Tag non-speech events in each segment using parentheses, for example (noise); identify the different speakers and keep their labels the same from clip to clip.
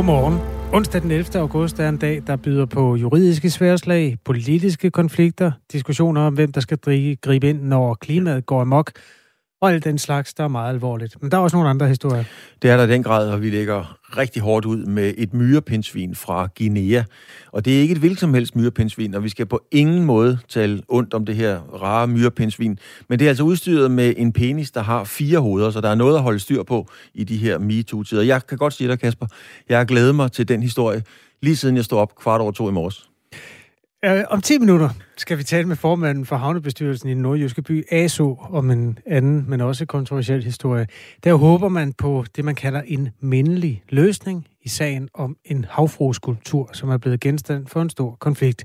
Speaker 1: Godmorgen. Onsdag den 11. august er en dag, der byder på juridiske sværslag, politiske konflikter, diskussioner om, hvem der skal gribe ind, når klimaet går amok, og alt den slags, der er meget alvorligt. Men der er også nogle andre historier.
Speaker 2: Det er der i den grad, og vi lægger rigtig hårdt ud med et myrepindsvin fra Guinea. Og det er ikke et hvilket som helst myrepindsvin, og vi skal på ingen måde tale ondt om det her rare myrepindsvin. Men det er altså udstyret med en penis, der har fire hoveder, så der er noget at holde styr på i de her MeToo-tider. Jeg kan godt sige dig, Kasper, jeg har glædet mig til den historie, lige siden jeg stod op kvart over to i morges.
Speaker 1: Øh, om 10 minutter skal vi tale med formanden for havnebestyrelsen i den nordjyske by, ASO, om en anden, men også kontroversiel historie. Der håber man på det, man kalder en mindelig løsning i sagen om en havfrueskulptur, som er blevet genstand for en stor konflikt.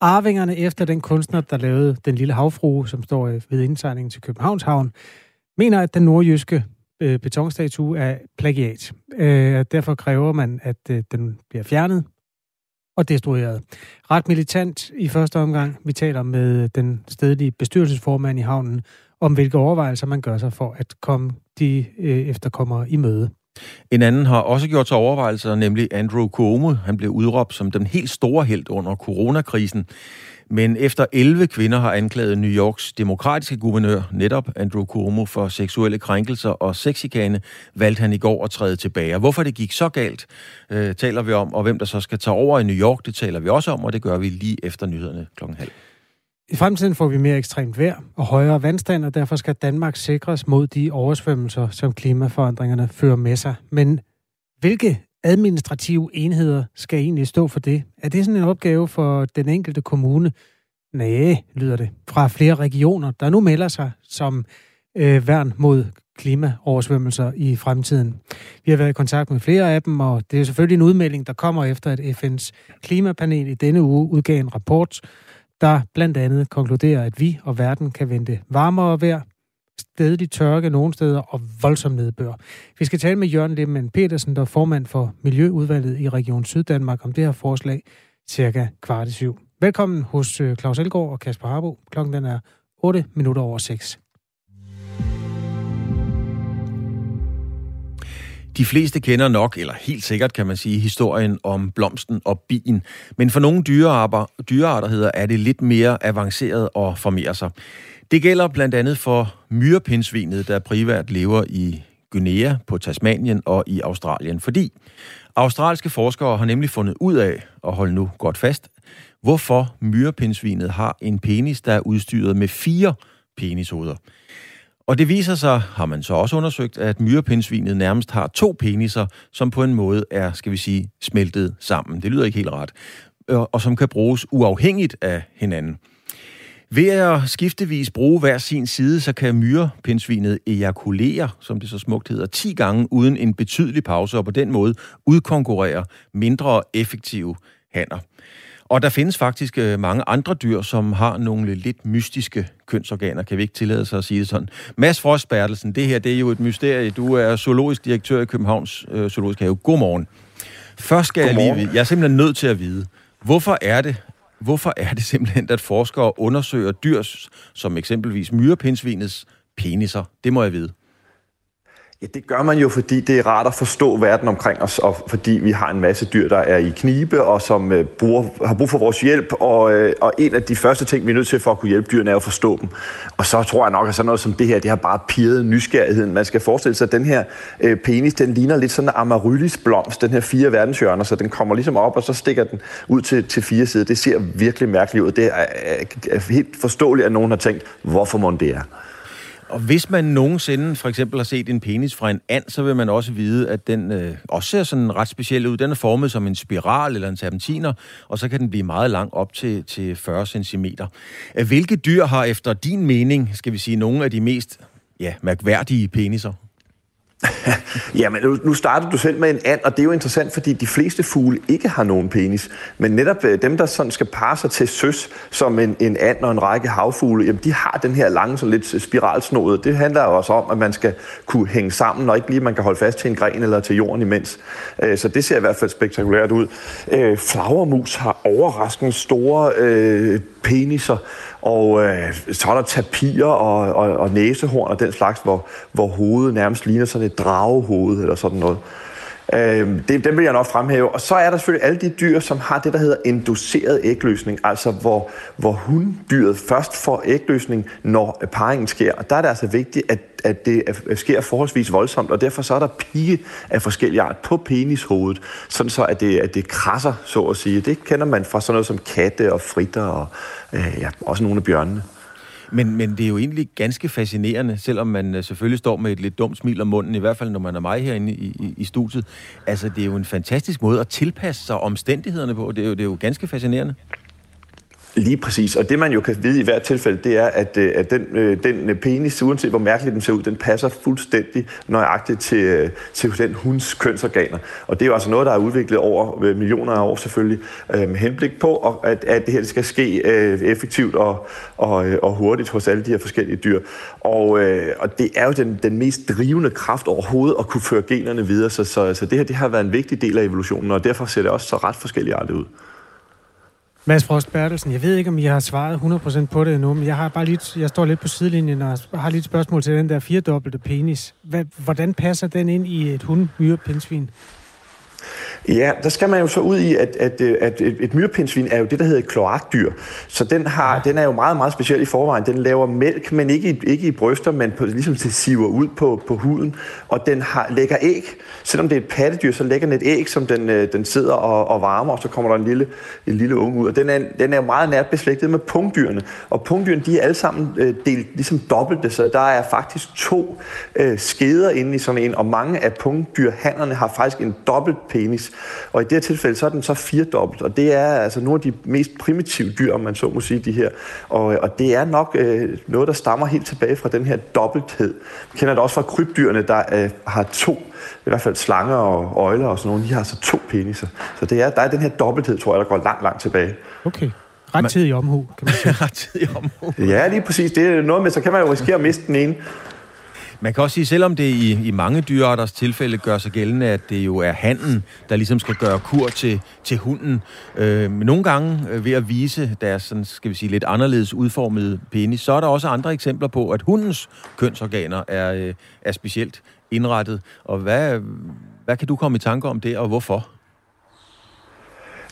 Speaker 1: Arvingerne efter den kunstner, der lavede den lille havfrue, som står ved indsejlingen til Københavns Havn, mener, at den nordjyske øh, betonstatue er plagiat. Øh, derfor kræver man, at øh, den bliver fjernet og destrueret. Ret militant i første omgang. Vi taler med den stedlige bestyrelsesformand i havnen om, hvilke overvejelser man gør sig for at komme de øh, efterkommere i møde.
Speaker 2: En anden har også gjort sig overvejelser, nemlig Andrew Cuomo. Han blev udråbt som den helt store held under coronakrisen. Men efter 11 kvinder har anklaget New Yorks demokratiske guvernør, netop Andrew Cuomo, for seksuelle krænkelser og sexikane, valgte han i går at træde tilbage. hvorfor det gik så galt, øh, taler vi om, og hvem der så skal tage over i New York, det taler vi også om, og det gør vi lige efter nyhederne klokken halv.
Speaker 1: I fremtiden får vi mere ekstremt vejr og højere vandstand, og derfor skal Danmark sikres mod de oversvømmelser, som klimaforandringerne fører med sig. Men hvilke administrative enheder skal egentlig stå for det? Er det sådan en opgave for den enkelte kommune? Nej, lyder det. Fra flere regioner, der nu melder sig som øh, værn mod klimaoversvømmelser i fremtiden. Vi har været i kontakt med flere af dem, og det er selvfølgelig en udmelding, der kommer efter, at FN's klimapanel i denne uge udgav en rapport, der blandt andet konkluderer, at vi og verden kan vente varmere vejr, stedlig tørke nogle steder og voldsom nedbør. Vi skal tale med Jørgen Lemmen Petersen, der er formand for Miljøudvalget i Region Syddanmark om det her forslag cirka kvart i syv. Velkommen hos øh, Claus Elgaard og Kasper Harbo. Klokken den er 8 minutter over 6.
Speaker 2: De fleste kender nok, eller helt sikkert kan man sige, historien om blomsten og bien. Men for nogle dyrearter, dyrearter hedder, er det lidt mere avanceret og formere sig. Det gælder blandt andet for myrepindsvinet, der privat lever i Guinea, på Tasmanien og i Australien, fordi australske forskere har nemlig fundet ud af, og hold nu godt fast, hvorfor myrepindsvinet har en penis, der er udstyret med fire penishoveder. Og det viser sig, har man så også undersøgt, at myrepindsvinet nærmest har to peniser, som på en måde er, skal vi sige, smeltet sammen. Det lyder ikke helt ret. Og som kan bruges uafhængigt af hinanden. Ved at skiftevis bruge hver sin side, så kan myrepindsvinet ejakulere, som det så smukt hedder, 10 gange uden en betydelig pause, og på den måde udkonkurrere mindre effektive hanner. Og der findes faktisk øh, mange andre dyr, som har nogle lidt mystiske kønsorganer, kan vi ikke tillade sig at sige det sådan. Mads Frost Bertelsen, det her det er jo et mysterie. Du er zoologisk direktør i Københavns øh, Zoologisk Have. Godmorgen. Først skal Godmorgen. jeg lige vide, jeg er simpelthen nødt til at vide, hvorfor er det, Hvorfor er det simpelthen, at forskere undersøger dyrs, som eksempelvis myrepindsvinets peniser? Det må jeg vide.
Speaker 3: Ja, det gør man jo, fordi det er rart at forstå verden omkring os, og fordi vi har en masse dyr, der er i knibe, og som øh, bruger, har brug for vores hjælp. Og, øh, og en af de første ting, vi er nødt til for at kunne hjælpe dyrene, er at forstå dem. Og så tror jeg nok, at sådan noget som det her, det har bare pirret nysgerrigheden. Man skal forestille sig, at den her øh, penis, den ligner lidt sådan en amaryllis blomst, den her fire verdenshjørner, så den kommer ligesom op, og så stikker den ud til, til fire sider. Det ser virkelig mærkeligt ud. Det er, er, er helt forståeligt, at nogen har tænkt, hvorfor må det er.
Speaker 2: Og hvis man nogensinde for eksempel har set en penis fra en and, så vil man også vide, at den øh, også ser sådan ret speciel ud. Den er formet som en spiral eller en serpentiner, og så kan den blive meget lang, op til, til 40 cm. Øh, hvilke dyr har efter din mening, skal vi sige, nogle af de mest ja, mærkværdige peniser? (laughs)
Speaker 3: Jamen, nu, nu starter du selv med en and, og det er jo interessant, fordi de fleste fugle ikke har nogen penis. Men netop øh, dem, der sådan skal parre sig til søs, som en, en and og en række havfugle, jamen, de har den her lange, sådan lidt øh, spiralsnode. Det handler jo også om, at man skal kunne hænge sammen, og ikke lige man kan holde fast til en gren eller til jorden imens. Øh, så det ser i hvert fald spektakulært ud. Flagermus har overraskende store øh, peniser, og øh, så er der tapirer og, og, og næsehorn og den slags, hvor, hvor hovedet nærmest ligner sådan et dragehoved eller sådan noget. Øh, det, dem vil jeg nok fremhæve. Og så er der selvfølgelig alle de dyr, som har det, der hedder induceret ægløsning, altså hvor, hvor hunddyret først får ægløsning, når parringen sker. Og der er det altså vigtigt, at, at det sker forholdsvis voldsomt, og derfor så er der pige af forskellige art på penishovedet, sådan så at det, at det krasser, så at sige. Det kender man fra sådan noget som katte og fritter og øh, ja, også nogle af bjørnene.
Speaker 2: Men, men det er jo egentlig ganske fascinerende, selvom man øh, selvfølgelig står med et lidt dumt smil om munden, i hvert fald når man er mig herinde i, i, i studiet. Altså, det er jo en fantastisk måde at tilpasse sig omstændighederne på. Det er jo, det er jo ganske fascinerende.
Speaker 3: Lige præcis, og det man jo kan vide i hvert tilfælde, det er, at, øh, at den, øh, den øh, penis, uanset hvor mærkeligt den ser ud, den passer fuldstændig nøjagtigt til, til den hunds kønsorganer. Og det er jo altså noget, der er udviklet over millioner af år selvfølgelig, med henblik på, at, at det her skal ske effektivt og, og, og hurtigt hos alle de her forskellige dyr. Og, og det er jo den, den mest drivende kraft overhovedet at kunne føre generne videre, så, så, så det her det har været en vigtig del af evolutionen, og derfor ser det også så ret forskelligt ud.
Speaker 1: Mads Frost Bertelsen, jeg ved ikke, om I har svaret 100% på det endnu, men jeg, har bare lidt, jeg står lidt på sidelinjen og har lidt spørgsmål til den der firedobbelte penis. Hvad, Hvordan passer den ind i et hund myre pindsvin
Speaker 3: Ja, der skal man jo så ud i, at, at, at et, et myrepindsvin er jo det, der hedder et kloakdyr. Så den, har, den er jo meget, meget speciel i forvejen. Den laver mælk, men ikke i, ikke i bryster, men på, ligesom det siver ud på, på huden. Og den har, lægger æg. Selvom det er et pattedyr, så lægger den et æg, som den, øh, den sidder og, og varmer, og så kommer der en lille, en lille unge ud. Og den er, den er meget nært beslægtet med punktdyrene. Og punktdyrene, de er alle sammen øh, delt ligesom dobbelte, så der er faktisk to øh, skeder inde i sådan en, og mange af punktdyrhannerne har faktisk en dobbelt penis. Og i det her tilfælde, så er den så firedobbelt, og det er altså nogle af de mest primitive dyr, om man så må sige, de her. Og, og det er nok øh, noget, der stammer helt tilbage fra den her dobbelthed. Vi kender det også fra krybdyrene, der øh, har to, i hvert fald slanger og øjler og sådan nogle, de har altså to peniser. Så det er, der er den her dobbelthed, tror jeg, der går langt, langt tilbage.
Speaker 1: Okay. Ret tid i omhu, kan man sige. (laughs)
Speaker 2: Ret tid i omhu.
Speaker 3: Ja, lige præcis. Det er noget med, så kan man jo risikere at miste den ene.
Speaker 2: Man kan også sige, selvom det i, i mange dyrearters tilfælde gør sig gældende, at det jo er handen, der ligesom skal gøre kur til, til hunden, øh, men nogle gange øh, ved at vise deres, sådan, skal vi sige, lidt anderledes udformede penis, så er der også andre eksempler på, at hundens kønsorganer er, øh, er specielt indrettet. Og hvad, hvad kan du komme i tanke om det, og hvorfor?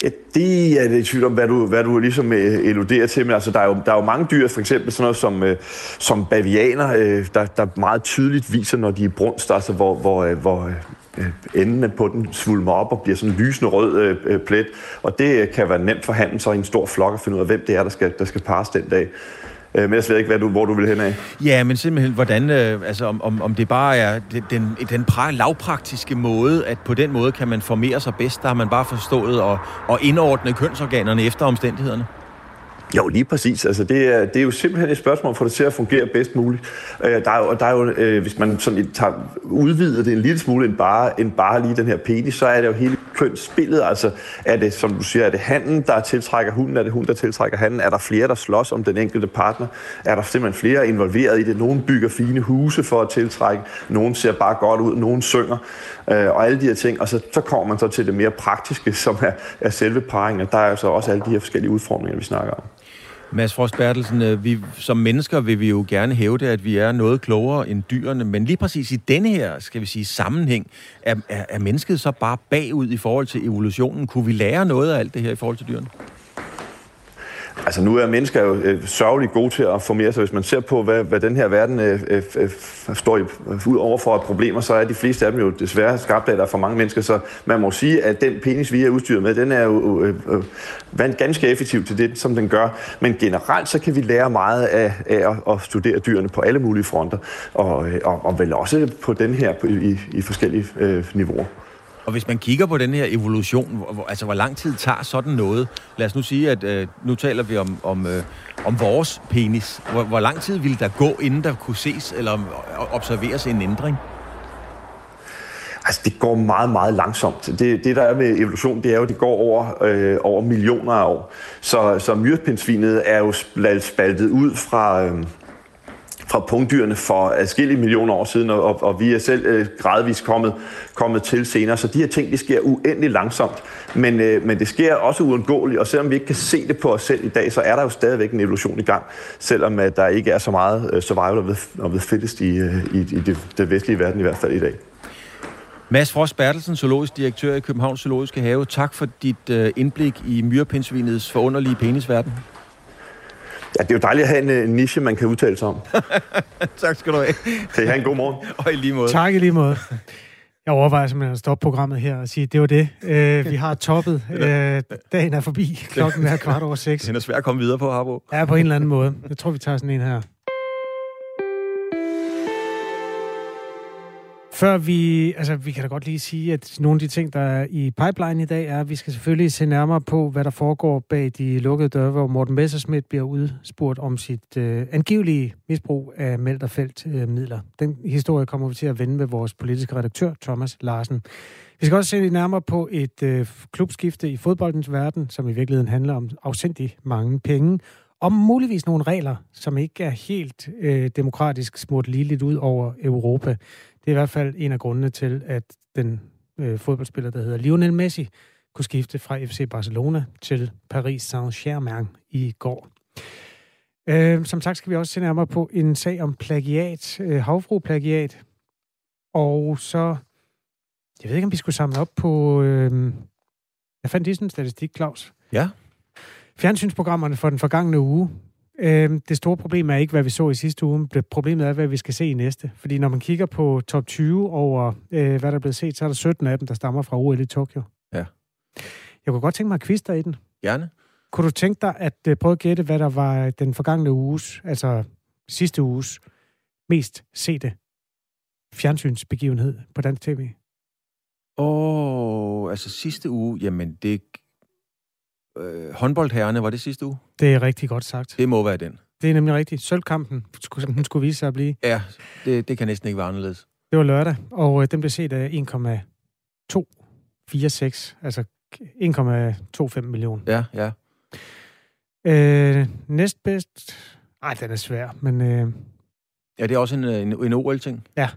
Speaker 3: Ja, det er det tvivl om, hvad du, hvad du ligesom øh, eluderer til. Men altså, der, er jo, der er jo mange dyr, for eksempel sådan noget som, øh, som bavianer, øh, der, der meget tydeligt viser, når de er brunst, altså hvor, hvor, øh, hvor øh, øh endene på den svulmer op og bliver sådan en lysende rød øh, øh plet. Og det øh, kan være nemt for handen så i en stor flok at finde ud af, hvem det er, der skal, der skal pares den dag. Øh, men jeg ved ikke, hvad du, hvor du vil hen af.
Speaker 2: Ja, men simpelthen, hvordan, øh, altså, om, om, om det bare er den, den pra, lavpraktiske måde, at på den måde kan man formere sig bedst, der har man bare forstået at, at indordne kønsorganerne efter omstændighederne.
Speaker 3: Jo, lige præcis. Altså, det, er, det er jo simpelthen et spørgsmål for det til at fungere bedst muligt. Øh, der er jo, der er jo øh, hvis man sådan tager, udvider det en lille smule end bare, end bare lige den her penis, så er det jo hele kønsspillet. Altså, er det, som du siger, er det handen, der tiltrækker hunden? Er det hunden, der tiltrækker handen? Er der flere, der slås om den enkelte partner? Er der simpelthen flere involveret i det? Nogen bygger fine huse for at tiltrække. Nogen ser bare godt ud. Nogen synger. Øh, og alle de her ting. Og så, så kommer man så til det mere praktiske, som er, er selve parringen. Og der er jo så også alle de her forskellige udfordringer, vi snakker om.
Speaker 2: Mads Frost Bertelsen, øh, vi, som mennesker vil vi jo gerne hæve det, at vi er noget klogere end dyrene, men lige præcis i denne her, skal vi sige, sammenhæng, er, er, er mennesket så bare bagud i forhold til evolutionen? Kunne vi lære noget af alt det her i forhold til dyrene?
Speaker 3: Altså nu er mennesker jo øh, sørgeligt gode til at formere sig. Hvis man ser på, hvad, hvad den her verden øh, øh, står i, øh, ud over for af problemer, så er de fleste af dem jo desværre skabt af, der er for mange mennesker. Så man må sige, at den penis, vi er udstyret med, den er jo øh, øh, ganske effektiv til det, som den gør. Men generelt så kan vi lære meget af, af at, at studere dyrene på alle mulige fronter. Og, øh, og, og vel også på den her på, i, i forskellige øh, niveauer.
Speaker 2: Og hvis man kigger på den her evolution, hvor, altså hvor lang tid tager sådan noget? Lad os nu sige, at øh, nu taler vi om, om, øh, om vores penis. Hvor, hvor lang tid ville der gå, inden der kunne ses eller øh, observeres en ændring?
Speaker 3: Altså, det går meget, meget langsomt. Det, det der er med evolution, det er jo, at det går over, øh, over millioner af år. Så, så myrepindsvinet er jo spaltet ud fra, øh, fra pungdyrene for adskillige millioner år siden, og, og vi er selv øh, gradvist kommet, kommet til senere. Så de her ting, det sker uendelig langsomt, men, øh, men det sker også uundgåeligt, og selvom vi ikke kan se det på os selv i dag, så er der jo stadigvæk en evolution i gang, selvom at der ikke er så meget øh, survival of the, og ved fittest i, øh, i, i det, det vestlige verden i hvert fald i dag.
Speaker 2: Mads Frost Bertelsen, zoologisk direktør i Københavns Zoologiske Have. Tak for dit øh, indblik i myrepindsvinets forunderlige penisverden.
Speaker 3: Ja, det er jo dejligt at have en niche, man kan udtale sig om. (laughs)
Speaker 2: tak skal du have.
Speaker 3: Kan I have en god morgen? (laughs)
Speaker 2: Og i lige måde.
Speaker 1: Tak i lige måde. Jeg overvejer simpelthen at stoppe programmet her og sige, at det var det. Øh, vi har toppet. (laughs) Øh, dagen er forbi. Klokken er kvart over seks.
Speaker 2: Det er svært at komme videre på, Harbo.
Speaker 1: Ja, på en eller anden måde. Jeg tror, vi tager sådan en her. Før vi, altså vi kan da godt lige sige, at nogle af de ting, der er i pipeline i dag, er, at vi skal selvfølgelig se nærmere på, hvad der foregår bag de lukkede døre, hvor Morten Messerschmidt bliver udspurgt om sit øh, angivelige misbrug af melderfelt øh, midler. Den historie kommer vi til at vende med vores politiske redaktør, Thomas Larsen. Vi skal også se nærmere på et øh, klubskifte i fodboldens verden, som i virkeligheden handler om afsindig mange penge, om muligvis nogle regler, som ikke er helt øh, demokratisk smurt lige lidt ud over Europa. Det er i hvert fald en af grundene til, at den øh, fodboldspiller, der hedder Lionel Messi, kunne skifte fra FC Barcelona til Paris Saint-Germain i går. Øh, som sagt skal vi også se nærmere på en sag om plagiat, øh, havfru-plagiat. Og så, jeg ved ikke, om vi skulle samle op på... Øh, jeg fandt lige sådan en statistik, Claus.
Speaker 2: Ja.
Speaker 1: Fjernsynsprogrammerne for den forgangne uge Øh, det store problem er ikke, hvad vi så i sidste uge. Problemet er, hvad vi skal se i næste. Fordi når man kigger på top 20 over, øh, hvad der er blevet set, så er der 17 af dem, der stammer fra OL i Tokyo.
Speaker 2: Ja.
Speaker 1: Jeg kunne godt tænke mig at kviste i den.
Speaker 2: Gerne.
Speaker 1: Kunne du tænke dig at uh, prøve at gætte, hvad der var den forgangne uges, altså sidste uges, mest sete fjernsynsbegivenhed på dansk tv?
Speaker 2: Åh, oh, altså sidste uge, jamen det øh, håndboldherrene, var det sidste uge?
Speaker 1: Det er rigtig godt sagt.
Speaker 2: Det må være den.
Speaker 1: Det er nemlig rigtigt. Sølvkampen, som den skulle vise sig at blive.
Speaker 2: Ja, det, det kan næsten ikke være anderledes.
Speaker 1: Det var lørdag, og øh, den blev set af 1,246, altså 1,25 millioner.
Speaker 2: Ja, ja.
Speaker 1: Øh, næstbedst... Ej, den er svær, men... Øh...
Speaker 2: Ja, det er også en, en, en OL-ting.
Speaker 1: Ja.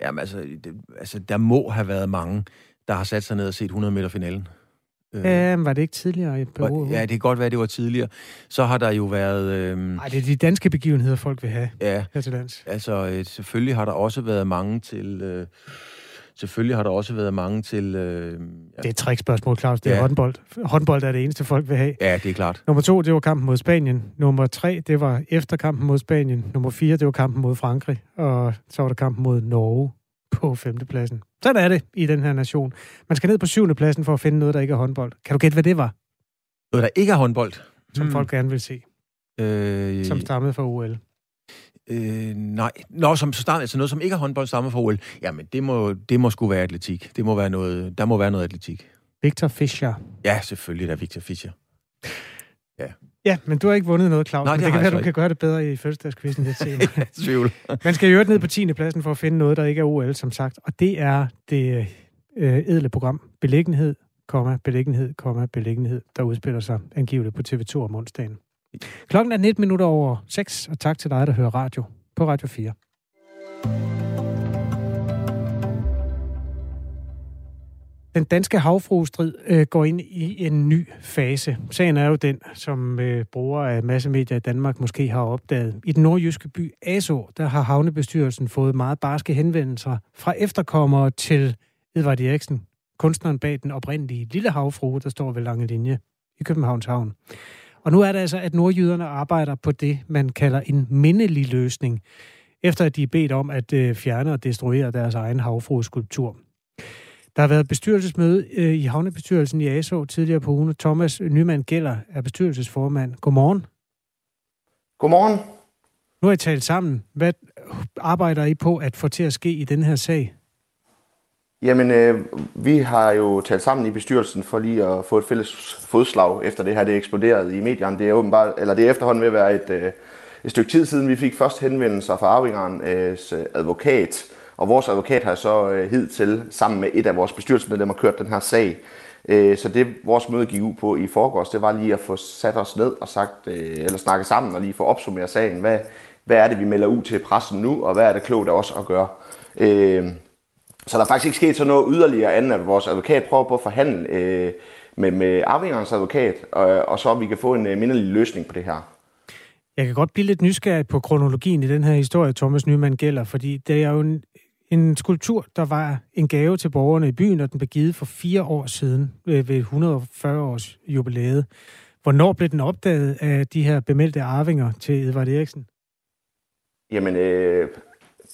Speaker 2: Jamen, altså, det, altså, der må have været mange, der har sat sig ned og set 100 meter finalen.
Speaker 1: Øh, ja, var det ikke tidligere i Peru?
Speaker 2: Ja, det kan godt være, det var tidligere. Så har der jo været... Øh,
Speaker 1: Nej, det er de danske begivenheder, folk vil have
Speaker 2: ja,
Speaker 1: her til lands.
Speaker 2: Altså, øh, selvfølgelig har der også været mange til... Øh, selvfølgelig har der også været mange til... Øh, ja.
Speaker 1: Det er et trickspørgsmål, Claus. Det er ja. håndbold. Håndbold er det eneste, folk vil have.
Speaker 2: Ja, det er klart.
Speaker 1: Nummer to, det var kampen mod Spanien. Nummer tre, det var efter kampen mod Spanien. Nummer fire, det var kampen mod Frankrig. Og så var der kampen mod Norge på femtepladsen. Sådan er det i den her nation. Man skal ned på syvende pladsen for at finde noget, der ikke er håndbold. Kan du gætte, hvad det var?
Speaker 2: Noget, der ikke er håndbold?
Speaker 1: Som hmm. folk gerne vil se. Øh... Som stammede fra OL.
Speaker 2: Øh, nej. Nå, som start, altså noget, som ikke er håndbold, stammer fra OL. Jamen, det må, det må sgu være atletik. Det må være noget, der må være noget atletik.
Speaker 1: Victor Fischer.
Speaker 2: Ja, selvfølgelig, der er Victor Fischer.
Speaker 1: Ja. Ja, men du har ikke vundet noget, Claus. Nej, det, det kan være, du ikke. kan gøre det bedre i fødselsdagskvisten lidt senere. (laughs)
Speaker 2: Tvivl.
Speaker 1: Man skal jo ned på 10. pladsen for at finde noget, der ikke er OL, som sagt. Og det er det øh, edle program Beliggenhed, komma, beliggenhed, komma, beliggenhed, der udspiller sig angiveligt på TV2 om onsdagen. Klokken er 19 minutter over 6, og tak til dig, der hører radio på Radio 4. Den danske havfruestrid øh, går ind i en ny fase. Sagen er jo den, som øh, brugere af massemedier i Danmark måske har opdaget. I den nordjyske by Aso, der har havnebestyrelsen fået meget barske henvendelser fra efterkommere til Edvard Eriksen, kunstneren bag den oprindelige lille havfrue, der står ved lange linje i Københavns Havn. Og nu er det altså, at nordjyderne arbejder på det, man kalder en mindelig løsning, efter at de er bedt om at øh, fjerne og destruere deres egen havfrueskulptur. Der har været bestyrelsesmøde øh, i havnebestyrelsen i ASO tidligere på ugen. Thomas Nyman Gælder er bestyrelsesformand. Godmorgen.
Speaker 4: Godmorgen.
Speaker 1: Nu har I talt sammen. Hvad arbejder I på at få til at ske i den her sag?
Speaker 4: Jamen, øh, vi har jo talt sammen i bestyrelsen for lige at få et fælles fodslag efter det her, det eksploderede i medierne. Det er åbenbart, eller det er efterhånden ved at være et, øh, et stykke tid siden, vi fik først henvendelser fra arvingernes øh, advokat, og vores advokat har så øh, hidtil sammen med et af vores bestyrelsesmedlemmer kørt den her sag. Øh, så det vores møde gik ud på i forgårs, det var lige at få sat os ned og sagt, øh, eller snakke sammen og lige få opsummeret sagen. Hvad, hvad er det, vi melder ud til pressen nu, og hvad er det klogt af os at gøre? Øh, så der er faktisk ikke sket så noget yderligere andet, at vores advokat prøver på at forhandle øh, med, med arvingernes advokat, og, og så vi kan få en øh, mindelig løsning på det her.
Speaker 1: Jeg kan godt blive lidt nysgerrig på kronologien i den her historie, Thomas Nyman gælder, fordi det er jo en en skulptur, der var en gave til borgerne i byen, og den blev givet for fire år siden øh, ved 140 års jubilæet. Hvornår blev den opdaget af de her bemeldte arvinger til Edvard Eriksen?
Speaker 4: Jamen, øh,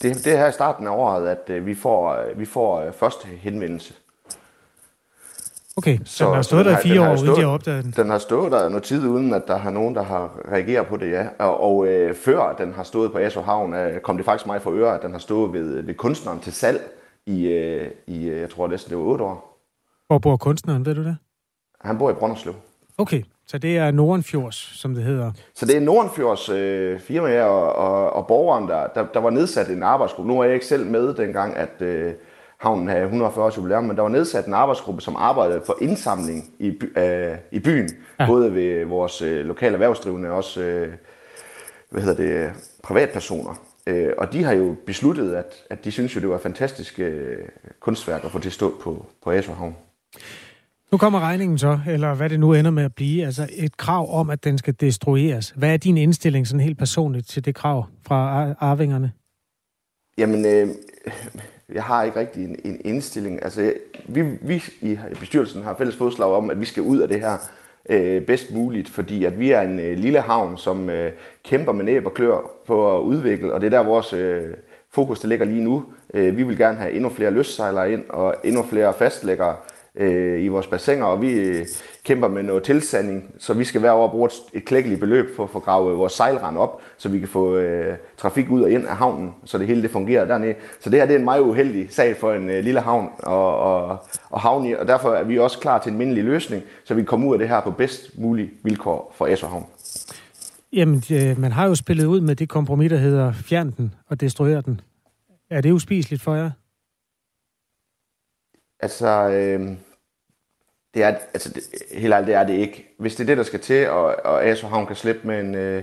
Speaker 4: det, det er her i starten af året, at øh, vi får, øh, vi får øh, første henvendelse.
Speaker 1: Okay, så den har stået der i fire år, uden de har opdaget den?
Speaker 4: Den har stået der noget tid, uden at der har nogen, der har reageret på det, ja. Og, og øh, før den har stået på Aso Havn, øh, kom det faktisk mig for øre, at den har stået ved, ved kunstneren til salg i, øh, i øh, jeg tror næsten det var otte år.
Speaker 1: Hvor bor kunstneren, ved du det?
Speaker 4: Han bor i Brønderslev.
Speaker 1: Okay, så det er Nordenfjords, som det hedder?
Speaker 4: Så det er Nordenfjords øh, firma og, og, og borgeren, der, der, der var nedsat en arbejdsgruppe. Nu er jeg ikke selv med dengang, at... Øh, havnen havde 140 års jubilæum, men der var nedsat en arbejdsgruppe, som arbejdede for indsamling i, by, øh, i byen, ja. både ved vores øh, lokale erhvervsdrivende og også øh, hvad hedder det, privatpersoner. Øh, og de har jo besluttet, at, at de synes jo, det var fantastiske øh, kunstværker for det stå på, på Aso Havn.
Speaker 1: Nu kommer regningen så, eller hvad det nu ender med at blive, altså et krav om, at den skal destrueres. Hvad er din indstilling sådan helt personligt til det krav fra arvingerne?
Speaker 4: Jamen, øh, jeg har ikke rigtig en, en indstilling. Altså, vi, vi i bestyrelsen har fælles fodslag om, at vi skal ud af det her øh, bedst muligt, fordi at vi er en øh, lille havn, som øh, kæmper med næb og klør på at udvikle, og det er der vores øh, fokus, det ligger lige nu. Øh, vi vil gerne have endnu flere løssejlere ind, og endnu flere fastlæggere øh, i vores bassiner, og vi øh, kæmper med noget tilsanding, så vi skal hver år bruge et, et klækkeligt beløb for at få gravet vores sejlrand op, så vi kan få øh, trafik ud og ind af havnen, så det hele det fungerer dernede. Så det her det er en meget uheldig sag for en øh, lille havn og, og, og havne i, og derfor er vi også klar til en mindelig løsning, så vi kan komme ud af det her på bedst mulige vilkår for Esser Havn.
Speaker 1: Jamen, øh, man har jo spillet ud med det kompromis, der hedder fjern den og destruere den. Er det uspiseligt for jer?
Speaker 4: Altså, øh, det er, altså det, helt ærligt, det er det ikke. Hvis det er det, der skal til, og, og ASO Havn kan slippe med en, øh,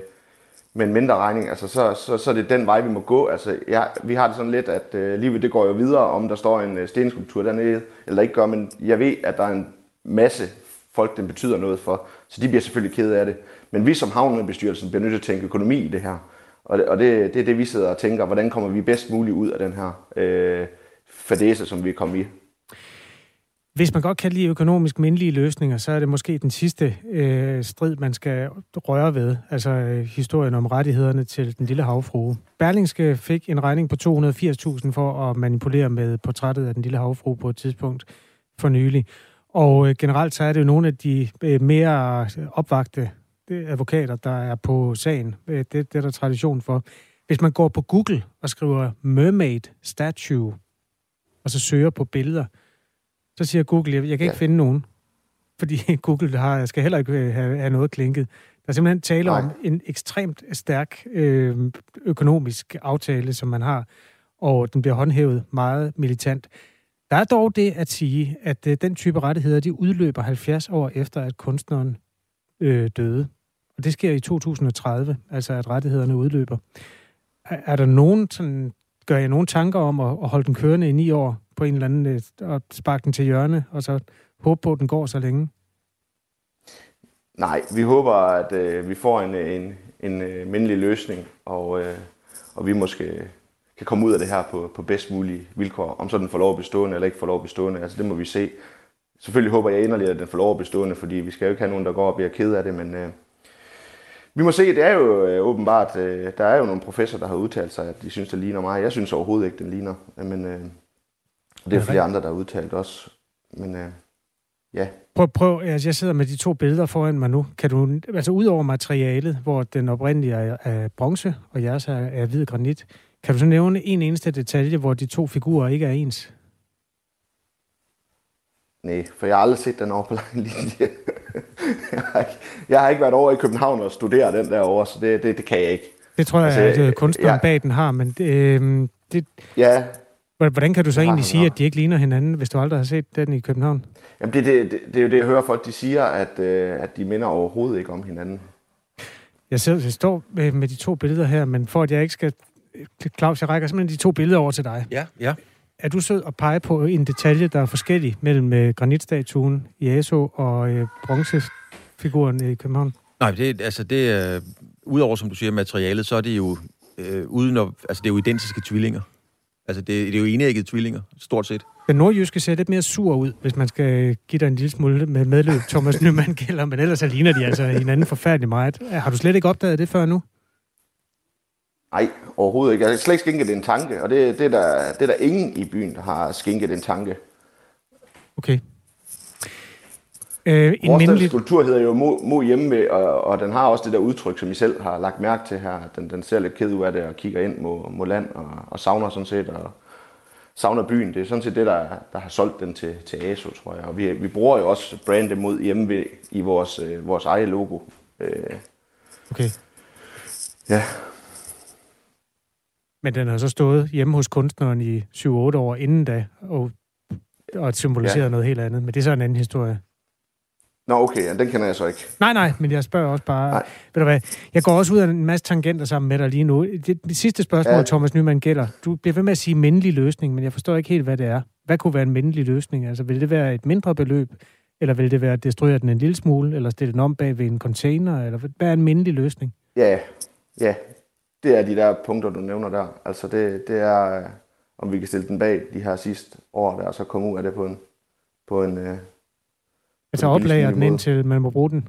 Speaker 4: med en mindre regning, altså så, så, så er det den vej, vi må gå. Altså, ja, vi har det sådan lidt, at øh, livet det går jo videre, om der står en øh, stenskulptur dernede, eller ikke gør, men jeg ved, at der er en masse folk, den betyder noget for, så de bliver selvfølgelig kede af det. Men vi som havnebestyrelsen bliver nødt til at tænke økonomi i det her. Og det, og det, det er det, vi sidder og tænker, hvordan kommer vi bedst muligt ud af den her øh, fadese, som vi er kommet i.
Speaker 1: Hvis man godt kan lide økonomisk mindelige løsninger, så er det måske den sidste øh, strid, man skal røre ved. Altså øh, historien om rettighederne til den lille havfrue. Berlingske fik en regning på 280.000 for at manipulere med portrættet af den lille havfrue på et tidspunkt for nylig. Og øh, generelt så er det jo nogle af de øh, mere opvagte øh, advokater, der er på sagen. Øh, det, det er der tradition for. Hvis man går på Google og skriver mermaid statue, og så søger på billeder, så siger Google, jeg, jeg kan ikke ja. finde nogen. Fordi (laughs) Google har, jeg skal heller ikke øh, have, have noget klinket. Der er simpelthen tale Nej. om en ekstremt stærk øh, økonomisk aftale, som man har, og den bliver håndhævet meget militant. Der er dog det at sige, at øh, den type rettigheder, de udløber 70 år efter, at kunstneren øh, døde. Og det sker i 2030, altså at rettighederne udløber. Er, er der nogen, sådan, gør jeg nogle tanker om at, at holde den kørende i ni år, på en eller anden, øh, og sparke den til hjørne, og så håbe på, at den går så længe?
Speaker 4: Nej, vi håber, at øh, vi får en, en, en øh, mindelig løsning, og, øh, og vi måske kan komme ud af det her på, på bedst mulige vilkår. Om så den får lov at bestående eller ikke får lov at bestående, altså det må vi se. Selvfølgelig håber jeg inderligt, at den får lov at bestående, fordi vi skal jo ikke have nogen, der går og bliver ked af det, men øh, vi må se, det er jo øh, åbenbart, øh, der er jo nogle professorer, der har udtalt sig, at de synes, det ligner mig. Jeg synes overhovedet ikke, den ligner, men øh, det er flere andre, der har udtalt også. Men øh, ja.
Speaker 1: Prøv, prøv, altså jeg sidder med de to billeder foran mig nu. Kan du, altså ud over materialet, hvor den oprindelige er, er bronze, og jeres er, er hvid granit, kan du så nævne en eneste detalje, hvor de to figurer ikke er ens?
Speaker 4: Nej, for jeg har aldrig set den over på lang linje. jeg, har ikke, jeg har ikke været over i København og studeret den der over, så det, det, det kan jeg ikke.
Speaker 1: Det tror jeg, altså, at kunstneren ja, bag den har, men det, øh, det,
Speaker 4: ja,
Speaker 1: Hvordan kan du så egentlig sige, at de ikke ligner hinanden, hvis du aldrig har set den i København?
Speaker 4: Jamen det, det, det, det er jo det, jeg hører folk, de siger, at, øh, at de minder overhovedet ikke om hinanden.
Speaker 1: Jeg, sidder, jeg står med, med de to billeder her, men for at jeg ikke skal... Claus, jeg rækker simpelthen de to billeder over til dig.
Speaker 2: Ja, ja.
Speaker 1: Er du sød at pege på en detalje, der er forskellig mellem øh, granitstatuen i Aso og øh, bronzefiguren i København?
Speaker 2: Nej, det, altså det, øh, udover som du siger materialet, så er det jo øh, uden at, altså det er jo identiske tvillinger. Altså, det, det er jo enægget tvillinger, stort set.
Speaker 1: Den nordjyske ser lidt mere sur ud, hvis man skal give dig en lille smule med medløb, Thomas Nyman (laughs) gælder, men ellers så ligner de altså hinanden forfærdelig meget. Har du slet ikke opdaget det før nu?
Speaker 4: Nej, overhovedet ikke. Jeg har slet ikke skænket en tanke, og det, det, er der, det er der ingen i byen, der har skænket en tanke.
Speaker 1: Okay. Øh,
Speaker 4: en Vores mindelig... kultur hedder jo Mo, Mo hjemme, og, og den har også det der udtryk, som I selv har lagt mærke til her. Den, den ser lidt ked ud af det og kigger ind mod, mod land og, og savner sådan set, og savner byen. Det er sådan set det, der, der har solgt den til, til ASO, tror jeg. Og vi, vi bruger jo også brandet mod hjemme i vores, øh, vores eget logo. Øh.
Speaker 1: Okay.
Speaker 4: Ja.
Speaker 1: Men den har så stået hjemme hos kunstneren i 7-8 år inden da, og, og symboliserer ja. noget helt andet. Men det er så en anden historie.
Speaker 4: Nå, okay, ja, den kender jeg så ikke.
Speaker 1: Nej, nej, men jeg spørger også bare... Nej. Ved du hvad, jeg går også ud af en masse tangenter sammen med dig lige nu. Det, det sidste spørgsmål, ja. Thomas Nyman gælder. Du bliver ved med at sige mindelig løsning, men jeg forstår ikke helt, hvad det er. Hvad kunne være en mindelig løsning? Altså, vil det være et mindre beløb? Eller vil det være at destruere den en lille smule? Eller stille den om bag ved en container? Eller hvad er en mindelig løsning?
Speaker 4: Ja, ja. Det er de der punkter, du nævner der. Altså, det, det er, om vi kan stille den bag de her sidste år der, og så komme ud af det på en, på en, øh,
Speaker 1: Altså oplager den indtil man må bruge den?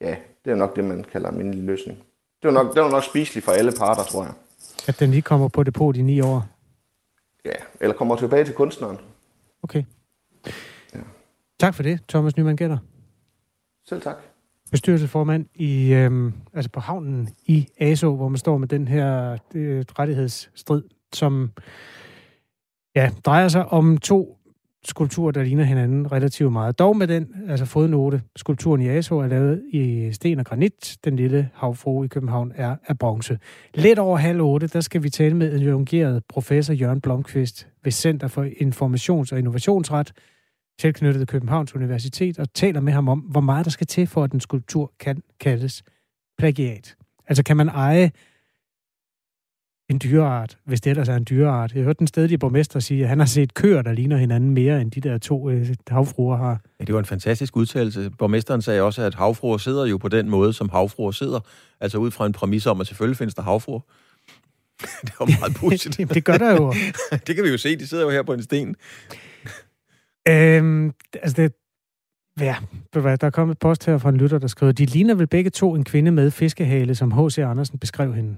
Speaker 4: Ja, det er nok det, man kalder en mindelig løsning. Det er nok, det er nok spiselig for alle parter, tror jeg.
Speaker 1: At den lige kommer på depot i ni år?
Speaker 4: Ja, eller kommer tilbage til kunstneren.
Speaker 1: Okay. Ja. Tak for det, Thomas Nyman Gætter.
Speaker 4: Selv tak.
Speaker 1: Bestyrelsesformand i, øhm, altså på havnen i ASO, hvor man står med den her øh, rettighedsstrid, som ja, drejer sig om to skulpturer, der ligner hinanden relativt meget. Dog med den, altså fodnote, skulpturen i Aso er lavet i sten og granit. Den lille havfru i København er af bronze. Lidt over halv otte, der skal vi tale med en jungeret professor Jørgen Blomqvist ved Center for Informations- og Innovationsret, tilknyttet Københavns Universitet, og taler med ham om, hvor meget der skal til for, at en skulptur kan kaldes plagiat. Altså kan man eje en dyreart, hvis det ellers er en dyreart. Jeg hørte den stedlige borgmester sige, at han har set køer, der ligner hinanden mere, end de der to øh, havfruer har.
Speaker 2: Ja, det var en fantastisk udtalelse. Borgmesteren sagde også, at havfruer sidder jo på den måde, som havfruer sidder. Altså ud fra en præmis om, at selvfølgelig findes der havfruer. (laughs) det var meget (laughs) positivt.
Speaker 1: det gør der jo. (laughs)
Speaker 2: det kan vi jo se, de sidder jo her på en sten.
Speaker 1: Øhm, altså det, Ja, der er kommet et post her fra en lytter, der skriver, de ligner vel begge to en kvinde med fiskehale, som H.C. Andersen beskrev hende.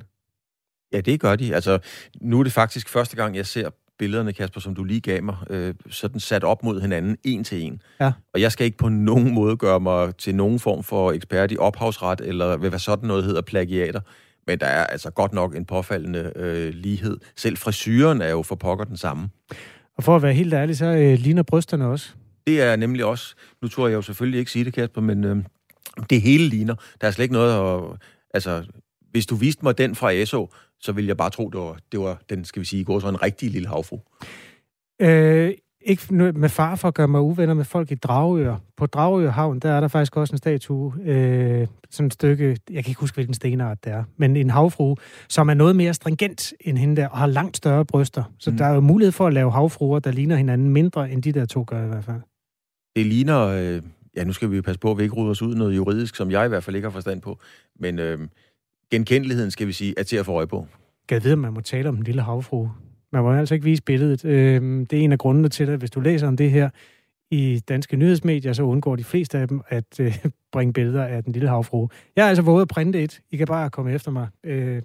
Speaker 2: Ja, det gør de. Altså, nu er det faktisk første gang, jeg ser billederne, Kasper, som du lige gav mig, øh, sådan sat op mod hinanden, en til en.
Speaker 1: Ja.
Speaker 2: Og jeg skal ikke på nogen måde gøre mig til nogen form for ekspert i ophavsret, eller hvad sådan noget hedder plagiater. Men der er altså godt nok en påfaldende øh, lighed. Selv frisyren er jo for pokker den samme.
Speaker 1: Og for at være helt ærlig, så øh, ligner brysterne også.
Speaker 2: Det er nemlig også, nu tror jeg jo selvfølgelig ikke sige det, Kasper, men øh, det hele ligner. Der er slet ikke noget at... Altså, hvis du viste mig den fra ESO, så ville jeg bare tro, det var, det var den, skal vi sige, går så en rigtig lille havfru.
Speaker 1: Øh, ikke med far for at gøre mig uvenner med folk i Dragør. På Dragør Havn, der er der faktisk også en statue, øh, sådan et stykke, jeg kan ikke huske, hvilken stenart det er, men en havfru, som er noget mere stringent end hende der, og har langt større bryster. Så mm. der er jo mulighed for at lave havfruer, der ligner hinanden mindre, end de der to gør i hvert fald.
Speaker 2: Det ligner, øh, ja nu skal vi passe på, at vi ikke ruder os ud noget juridisk, som jeg i hvert fald ikke har forstand på, men øh, genkendeligheden, skal vi sige, er til at få øje på.
Speaker 1: Jeg ved, at man må tale om den lille havfru. Man må altså ikke vise billedet. Øhm, det er en af grundene til det. Hvis du læser om det her i danske nyhedsmedier, så undgår de fleste af dem at øh, (laughs) bringe billeder af den lille havfru. Jeg har altså våget at printe et. I kan bare komme efter mig, øh,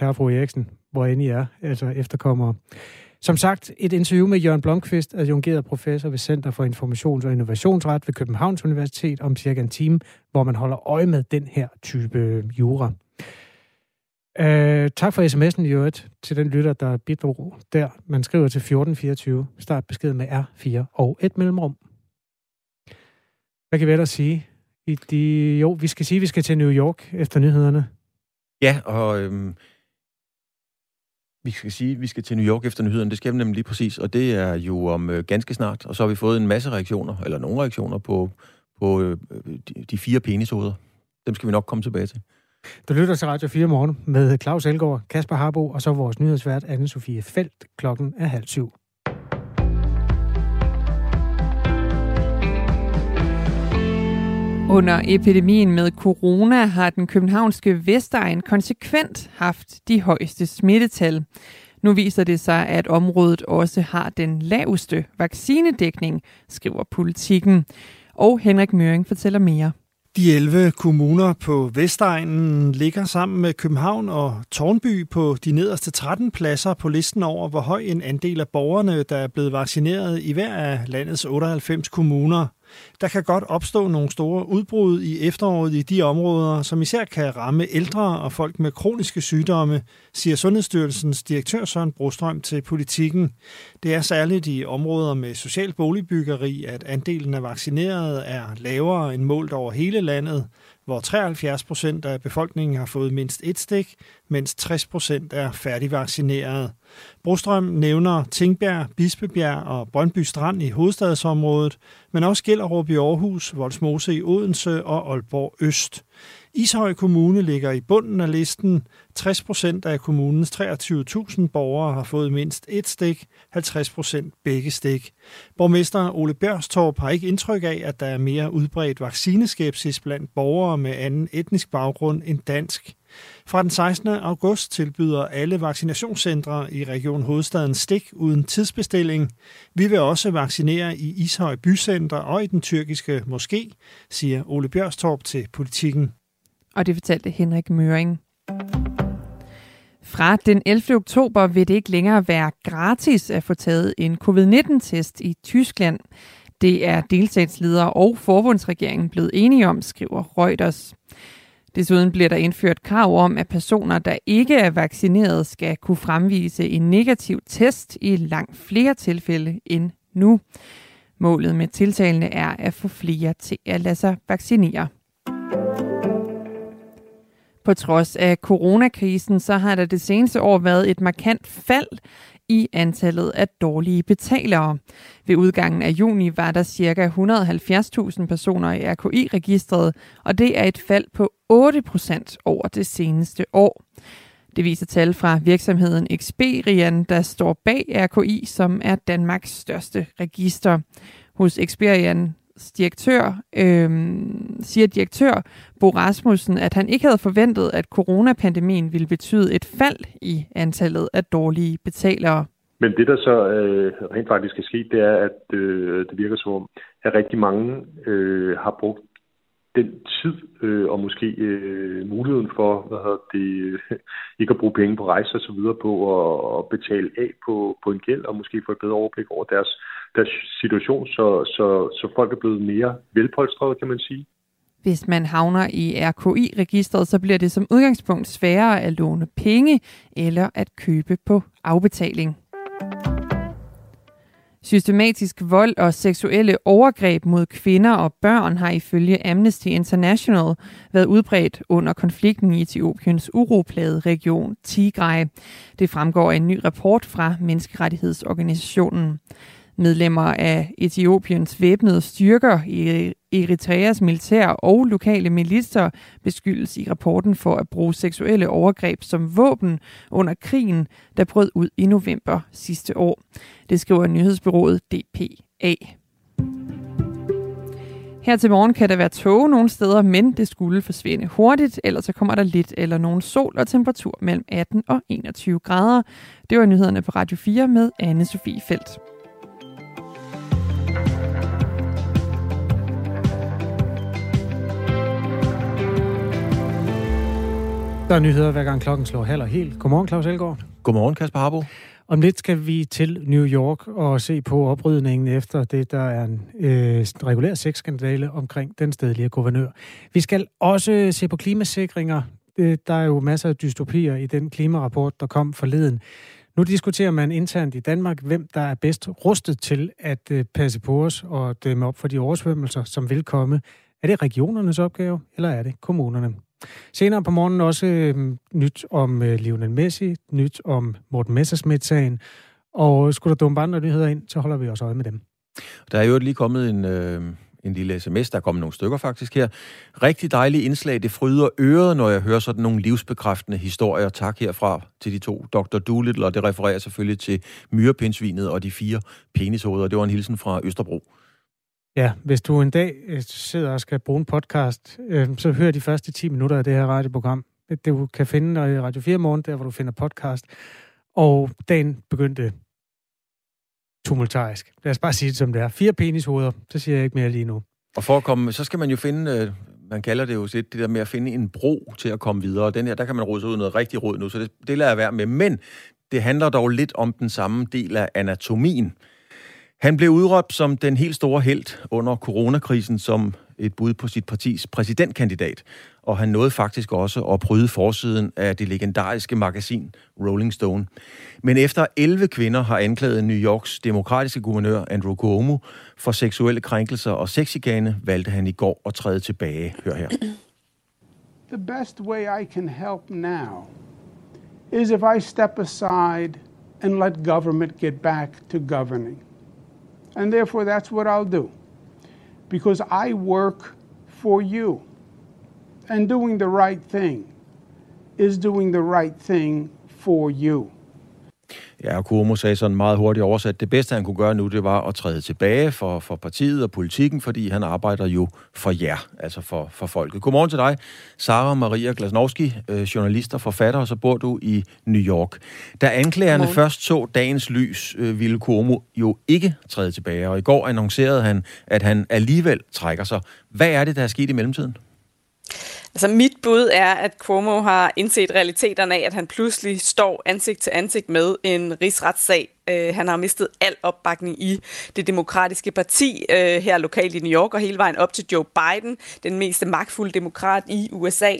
Speaker 1: herre fru Eriksen, hvor end I er, altså efterkommere. Som sagt, et interview med Jørgen Blomqvist, adjungeret professor ved Center for Informations- og Innovationsret ved Københavns Universitet om cirka en time, hvor man holder øje med den her type jura. Uh, tak for sms'en i øvrigt til den lytter, der bidrog der. Man skriver til 1424. Start besked med R4 og et mellemrum. Hvad kan vi ellers sige? I de, jo, vi skal sige, at vi skal til New York efter nyhederne.
Speaker 2: Ja, og øhm, vi skal sige, at vi skal til New York efter nyhederne. Det skal vi nemlig lige præcis, og det er jo om øh, ganske snart. Og så har vi fået en masse reaktioner, eller nogle reaktioner på, på øh, de, de fire penishoveder. Dem skal vi nok komme tilbage til.
Speaker 1: Du lytter til Radio 4 morgen med Claus Elgaard, Kasper Harbo og så vores nyhedsvært Anne-Sophie Felt. Klokken er halv syv.
Speaker 5: Under epidemien med corona har den københavnske Vestegn konsekvent haft de højeste smittetal. Nu viser det sig, at området også har den laveste vaccinedækning, skriver politikken. Og Henrik Møring fortæller mere.
Speaker 6: De 11 kommuner på Vestegnen ligger sammen med København og Tornby på de nederste 13 pladser på listen over, hvor høj en andel af borgerne, der er blevet vaccineret i hver af landets 98 kommuner. Der kan godt opstå nogle store udbrud i efteråret i de områder, som især kan ramme ældre og folk med kroniske sygdomme, siger Sundhedsstyrelsens direktør Søren Brostrøm til politikken. Det er særligt i områder med social boligbyggeri, at andelen af vaccinerede er lavere end målt over hele landet, hvor 73 procent af befolkningen har fået mindst et stik, mens 60 procent er færdigvaccineret. Brostrøm nævner Tingbjerg, Bispebjerg og Brøndby Strand i hovedstadsområdet, men også Gellerup i Aarhus, Voldsmose i Odense og Aalborg Øst. Ishøj Kommune ligger i bunden af listen. 60 procent af kommunens 23.000 borgere har fået mindst et stik, 50 procent begge stik. Borgmester Ole Bjørstorp har ikke indtryk af, at der er mere udbredt vaccineskepsis blandt borgere med anden etnisk baggrund end dansk. Fra den 16. august tilbyder alle vaccinationscentre i Region Hovedstaden stik uden tidsbestilling. Vi vil også vaccinere i Ishøj Bycenter og i den tyrkiske moské, siger Ole Bjørstorp til politikken.
Speaker 5: Og det fortalte Henrik Møring. Fra den 11. oktober vil det ikke længere være gratis at få taget en covid-19-test i Tyskland. Det er delstatsledere og forbundsregeringen blevet enige om, skriver Reuters. Desuden bliver der indført krav om, at personer, der ikke er vaccineret, skal kunne fremvise en negativ test i langt flere tilfælde end nu. Målet med tiltalene er at få flere til at lade sig vaccinere. På trods af coronakrisen, så har der det seneste år været et markant fald i antallet af dårlige betalere. Ved udgangen af juni var der ca. 170.000 personer i RKI-registret, og det er et fald på 8% over det seneste år. Det viser tal fra virksomheden Experian, der står bag RKI, som er Danmarks største register. Hos Experian direktør, øh, siger direktør Bo Rasmussen, at han ikke havde forventet, at coronapandemien ville betyde et fald i antallet af dårlige betalere.
Speaker 7: Men det, der så øh, rent faktisk er sket, det er, at øh, det virker som om, at rigtig mange øh, har brugt den tid øh, og måske øh, muligheden for hvad hedder det, øh, (laughs) ikke at bruge penge på rejser og så videre på at, at betale af på, på en gæld og måske få et bedre overblik over deres, deres situation, så, så, så folk er blevet mere velpolstrede, kan man sige.
Speaker 5: Hvis man havner i RKI-registret, så bliver det som udgangspunkt sværere at låne penge eller at købe på afbetaling. Systematisk vold og seksuelle overgreb mod kvinder og børn har ifølge Amnesty International været udbredt under konflikten i Etiopiens uroplade region Tigray. Det fremgår af en ny rapport fra Menneskerettighedsorganisationen. Medlemmer af Etiopiens væbnede styrker i Eritreas militær og lokale militser beskyldes i rapporten for at bruge seksuelle overgreb som våben under krigen, der brød ud i november sidste år. Det skriver nyhedsbyrået DPA. Her til morgen kan der være tåge nogle steder, men det skulle forsvinde hurtigt, ellers så kommer der lidt eller nogen sol og temperatur mellem 18 og 21 grader. Det var nyhederne på Radio 4 med anne Sofie Felt.
Speaker 1: Der er nyheder, hver gang klokken slår halv og helt. Godmorgen, Claus Elgaard.
Speaker 2: Godmorgen, Kasper Harbo.
Speaker 1: Om lidt skal vi til New York og se på oprydningen efter det, der er en øh, regulær sexskandale omkring den stedlige guvernør. Vi skal også se på klimasikringer. Der er jo masser af dystopier i den klimarapport, der kom forleden. Nu diskuterer man internt i Danmark, hvem der er bedst rustet til at øh, passe på os og dæmme op for de oversvømmelser, som vil komme. Er det regionernes opgave, eller er det kommunerne? Senere på morgenen også øh, nyt om øh, Lionel Messi, nyt om Morten Messerschmidt-sagen. Og skulle der dumme andre nyheder ind, så holder vi også øje med dem.
Speaker 2: Der er jo lige kommet en, øh, en lille sms, der er kommet nogle stykker faktisk her. Rigtig dejlige indslag, det fryder øret, når jeg hører sådan nogle livsbekræftende historier. Tak herfra til de to, Dr. Doolittle, og det refererer selvfølgelig til myrepindsvinet og de fire penishoveder. Det var en hilsen fra Østerbro.
Speaker 1: Ja, hvis du en dag øh, sidder og skal bruge en podcast, øh, så hør de første 10 minutter af det her radioprogram. Det du kan finde i Radio 4 morgen, der hvor du finder podcast. og dagen begyndte tumultarisk. Lad os bare sige det som det er. Fire penishoveder, så siger jeg ikke mere lige nu.
Speaker 2: Og for at komme, så skal man jo finde, øh, man kalder det jo lidt det der med at finde en bro til at komme videre. Den her, der kan man rode sig ud noget rigtig råd nu, så det, det lader jeg være med. Men det handler dog lidt om den samme del af anatomien. Han blev udråbt som den helt store held under coronakrisen som et bud på sit partis præsidentkandidat, og han nåede faktisk også at bryde forsiden af det legendariske magasin Rolling Stone. Men efter 11 kvinder har anklaget New Yorks demokratiske guvernør Andrew Cuomo for seksuelle krænkelser og sexigane, valgte han i går at træde tilbage. Hør her.
Speaker 8: The best way I can help now is if I step aside and let government get back to governing. And therefore, that's what I'll do. Because I work for you. And doing the right thing is doing the right thing for you.
Speaker 2: Ja, og Kuomo sagde sådan meget hurtigt oversat, det bedste han kunne gøre nu, det var at træde tilbage for, for partiet og politikken, fordi han arbejder jo for jer, altså for, for folket. Godmorgen til dig, Sara Maria Glasnowski, øh, journalist og forfatter, og så bor du i New York. Da anklagerne Godmorgen. først så dagens lys, øh, ville Kuomo jo ikke træde tilbage, og i går annoncerede han, at han alligevel trækker sig. Hvad er det, der er sket i mellemtiden?
Speaker 9: Altså mit bud er, at Cuomo har indset realiteterne af, at han pludselig står ansigt til ansigt med en rigsretssag. Øh, han har mistet al opbakning i det demokratiske parti øh, her lokalt i New York og hele vejen op til Joe Biden, den mest magtfulde demokrat i USA.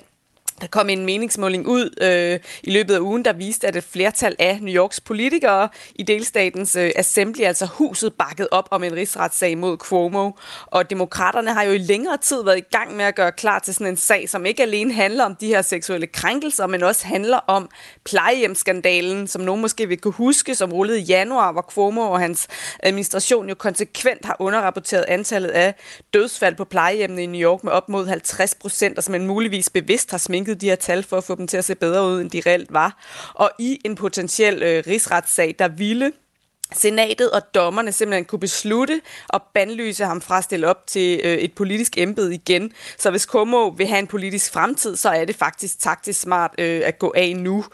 Speaker 9: Der kom en meningsmåling ud øh, i løbet af ugen, der viste, at et flertal af New Yorks politikere i delstatens øh, assembly, altså huset, bakket op om en rigsretssag mod Cuomo. Og demokraterne har jo i længere tid været i gang med at gøre klar til sådan en sag, som ikke alene handler om de her seksuelle krænkelser, men også handler om plejehjemskandalen, som nogen måske vil kunne huske, som rullede i januar, hvor Cuomo og hans administration jo konsekvent har underrapporteret antallet af dødsfald på plejehjemmene i New York med op mod 50 procent, og som man muligvis bevidst har sminket sænket de her tal for at få dem til at se bedre ud, end de reelt var. Og i en potentiel øh, rigsretssag, der ville Senatet og dommerne simpelthen kunne beslutte at bandlyse ham fra at stille op til øh, et politisk embede igen. Så hvis Komo vil have en politisk fremtid, så er det faktisk taktisk smart øh, at gå af nu.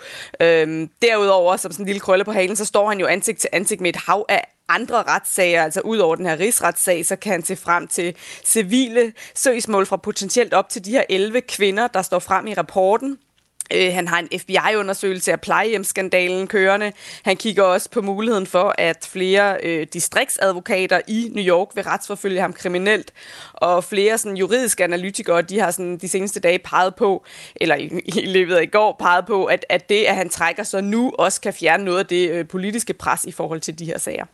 Speaker 9: Øhm, derudover, som sådan en lille krølle på halen, så står han jo ansigt til ansigt med et hav af andre retssager, altså ud over den her rigsretssag, så kan han se frem til civile søgsmål fra potentielt op til de her 11 kvinder, der står frem i rapporten. Øh, han har en FBI-undersøgelse af plejehjemsskandalen kørende. Han kigger også på muligheden for, at flere øh, distriktsadvokater i New York vil retsforfølge ham kriminelt. Og flere sådan, juridiske analytikere, de har sådan, de seneste dage peget på, eller i, i løbet af i går peget på, at, at det, at han trækker sig nu, også kan fjerne noget af det øh, politiske pres i forhold til de her sager.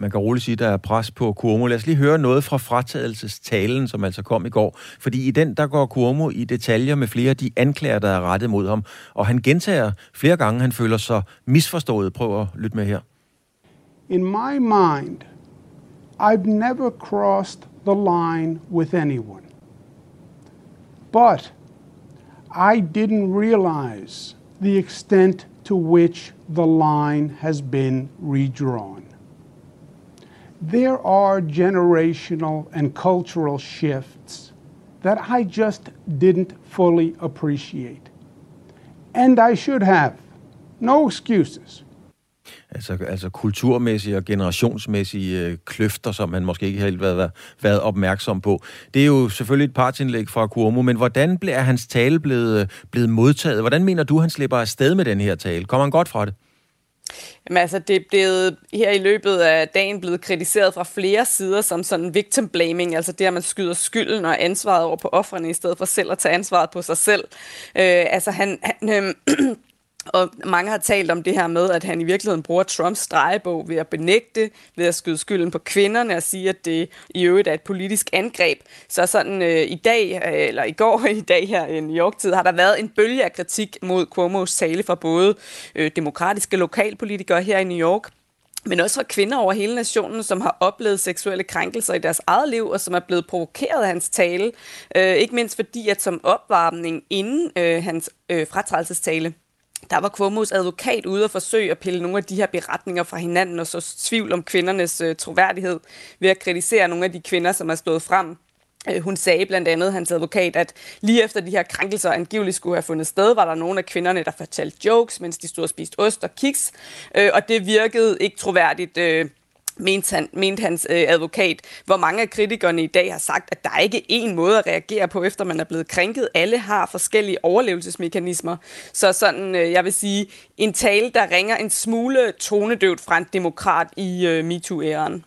Speaker 2: Man kan roligt sige, der er pres på Cuomo. Lad os lige høre noget fra fratagelsestalen, som altså kom i går. Fordi i den, der går Cuomo i detaljer med flere af de anklager, der er rettet mod ham. Og han gentager flere gange, han føler sig misforstået. Prøv at lytte med her.
Speaker 8: In my mind, I've never crossed the line with anyone. But I didn't realize the extent to which the line has been redrawn there are generational and cultural shifts that I just didn't fully appreciate. And I should have. No excuses.
Speaker 2: Altså, altså kulturmæssige og generationsmæssige øh, kløfter, som man måske ikke helt været, været opmærksom på. Det er jo selvfølgelig et partsindlæg fra Cuomo, men hvordan er hans tale blevet, øh, blevet modtaget? Hvordan mener du, han slipper afsted med den her tale? Kommer han godt fra det?
Speaker 9: Jamen altså, det er blevet her i løbet af dagen blevet kritiseret fra flere sider som sådan victim blaming, altså det, at man skyder skylden og ansvaret over på offrene, i stedet for selv at tage ansvaret på sig selv. Øh, altså han, han øh, (clears throat) Og mange har talt om det her med, at han i virkeligheden bruger Trumps drejebog ved at benægte, ved at skyde skylden på kvinderne og sige, at det i øvrigt er et politisk angreb. Så sådan øh, i dag, øh, eller i går (laughs) i dag her i New York-tid, har der været en bølge af kritik mod Cuomo's tale fra både øh, demokratiske lokalpolitikere her i New York, men også fra kvinder over hele nationen, som har oplevet seksuelle krænkelser i deres eget liv, og som er blevet provokeret af hans tale. Øh, ikke mindst fordi, at som opvarmning inden øh, hans øh, fratrædelsestale, der var Cuomo's advokat ude og forsøge at pille nogle af de her beretninger fra hinanden og så tvivl om kvindernes øh, troværdighed ved at kritisere nogle af de kvinder, som er stået frem Øh, hun sagde blandt andet, hans advokat, at lige efter de her krænkelser angiveligt skulle have fundet sted, var der nogle af kvinderne, der fortalte jokes, mens de stod og spiste ost og kiks. Øh, og det virkede ikke troværdigt, øh, mente, han, mente hans øh, advokat. Hvor mange af kritikerne i dag har sagt, at der er ikke én måde at reagere på, efter man er blevet krænket. Alle har forskellige overlevelsesmekanismer. Så sådan, øh, jeg vil sige, en tale, der ringer en smule tonedøvt fra en demokrat i øh, MeToo-æren.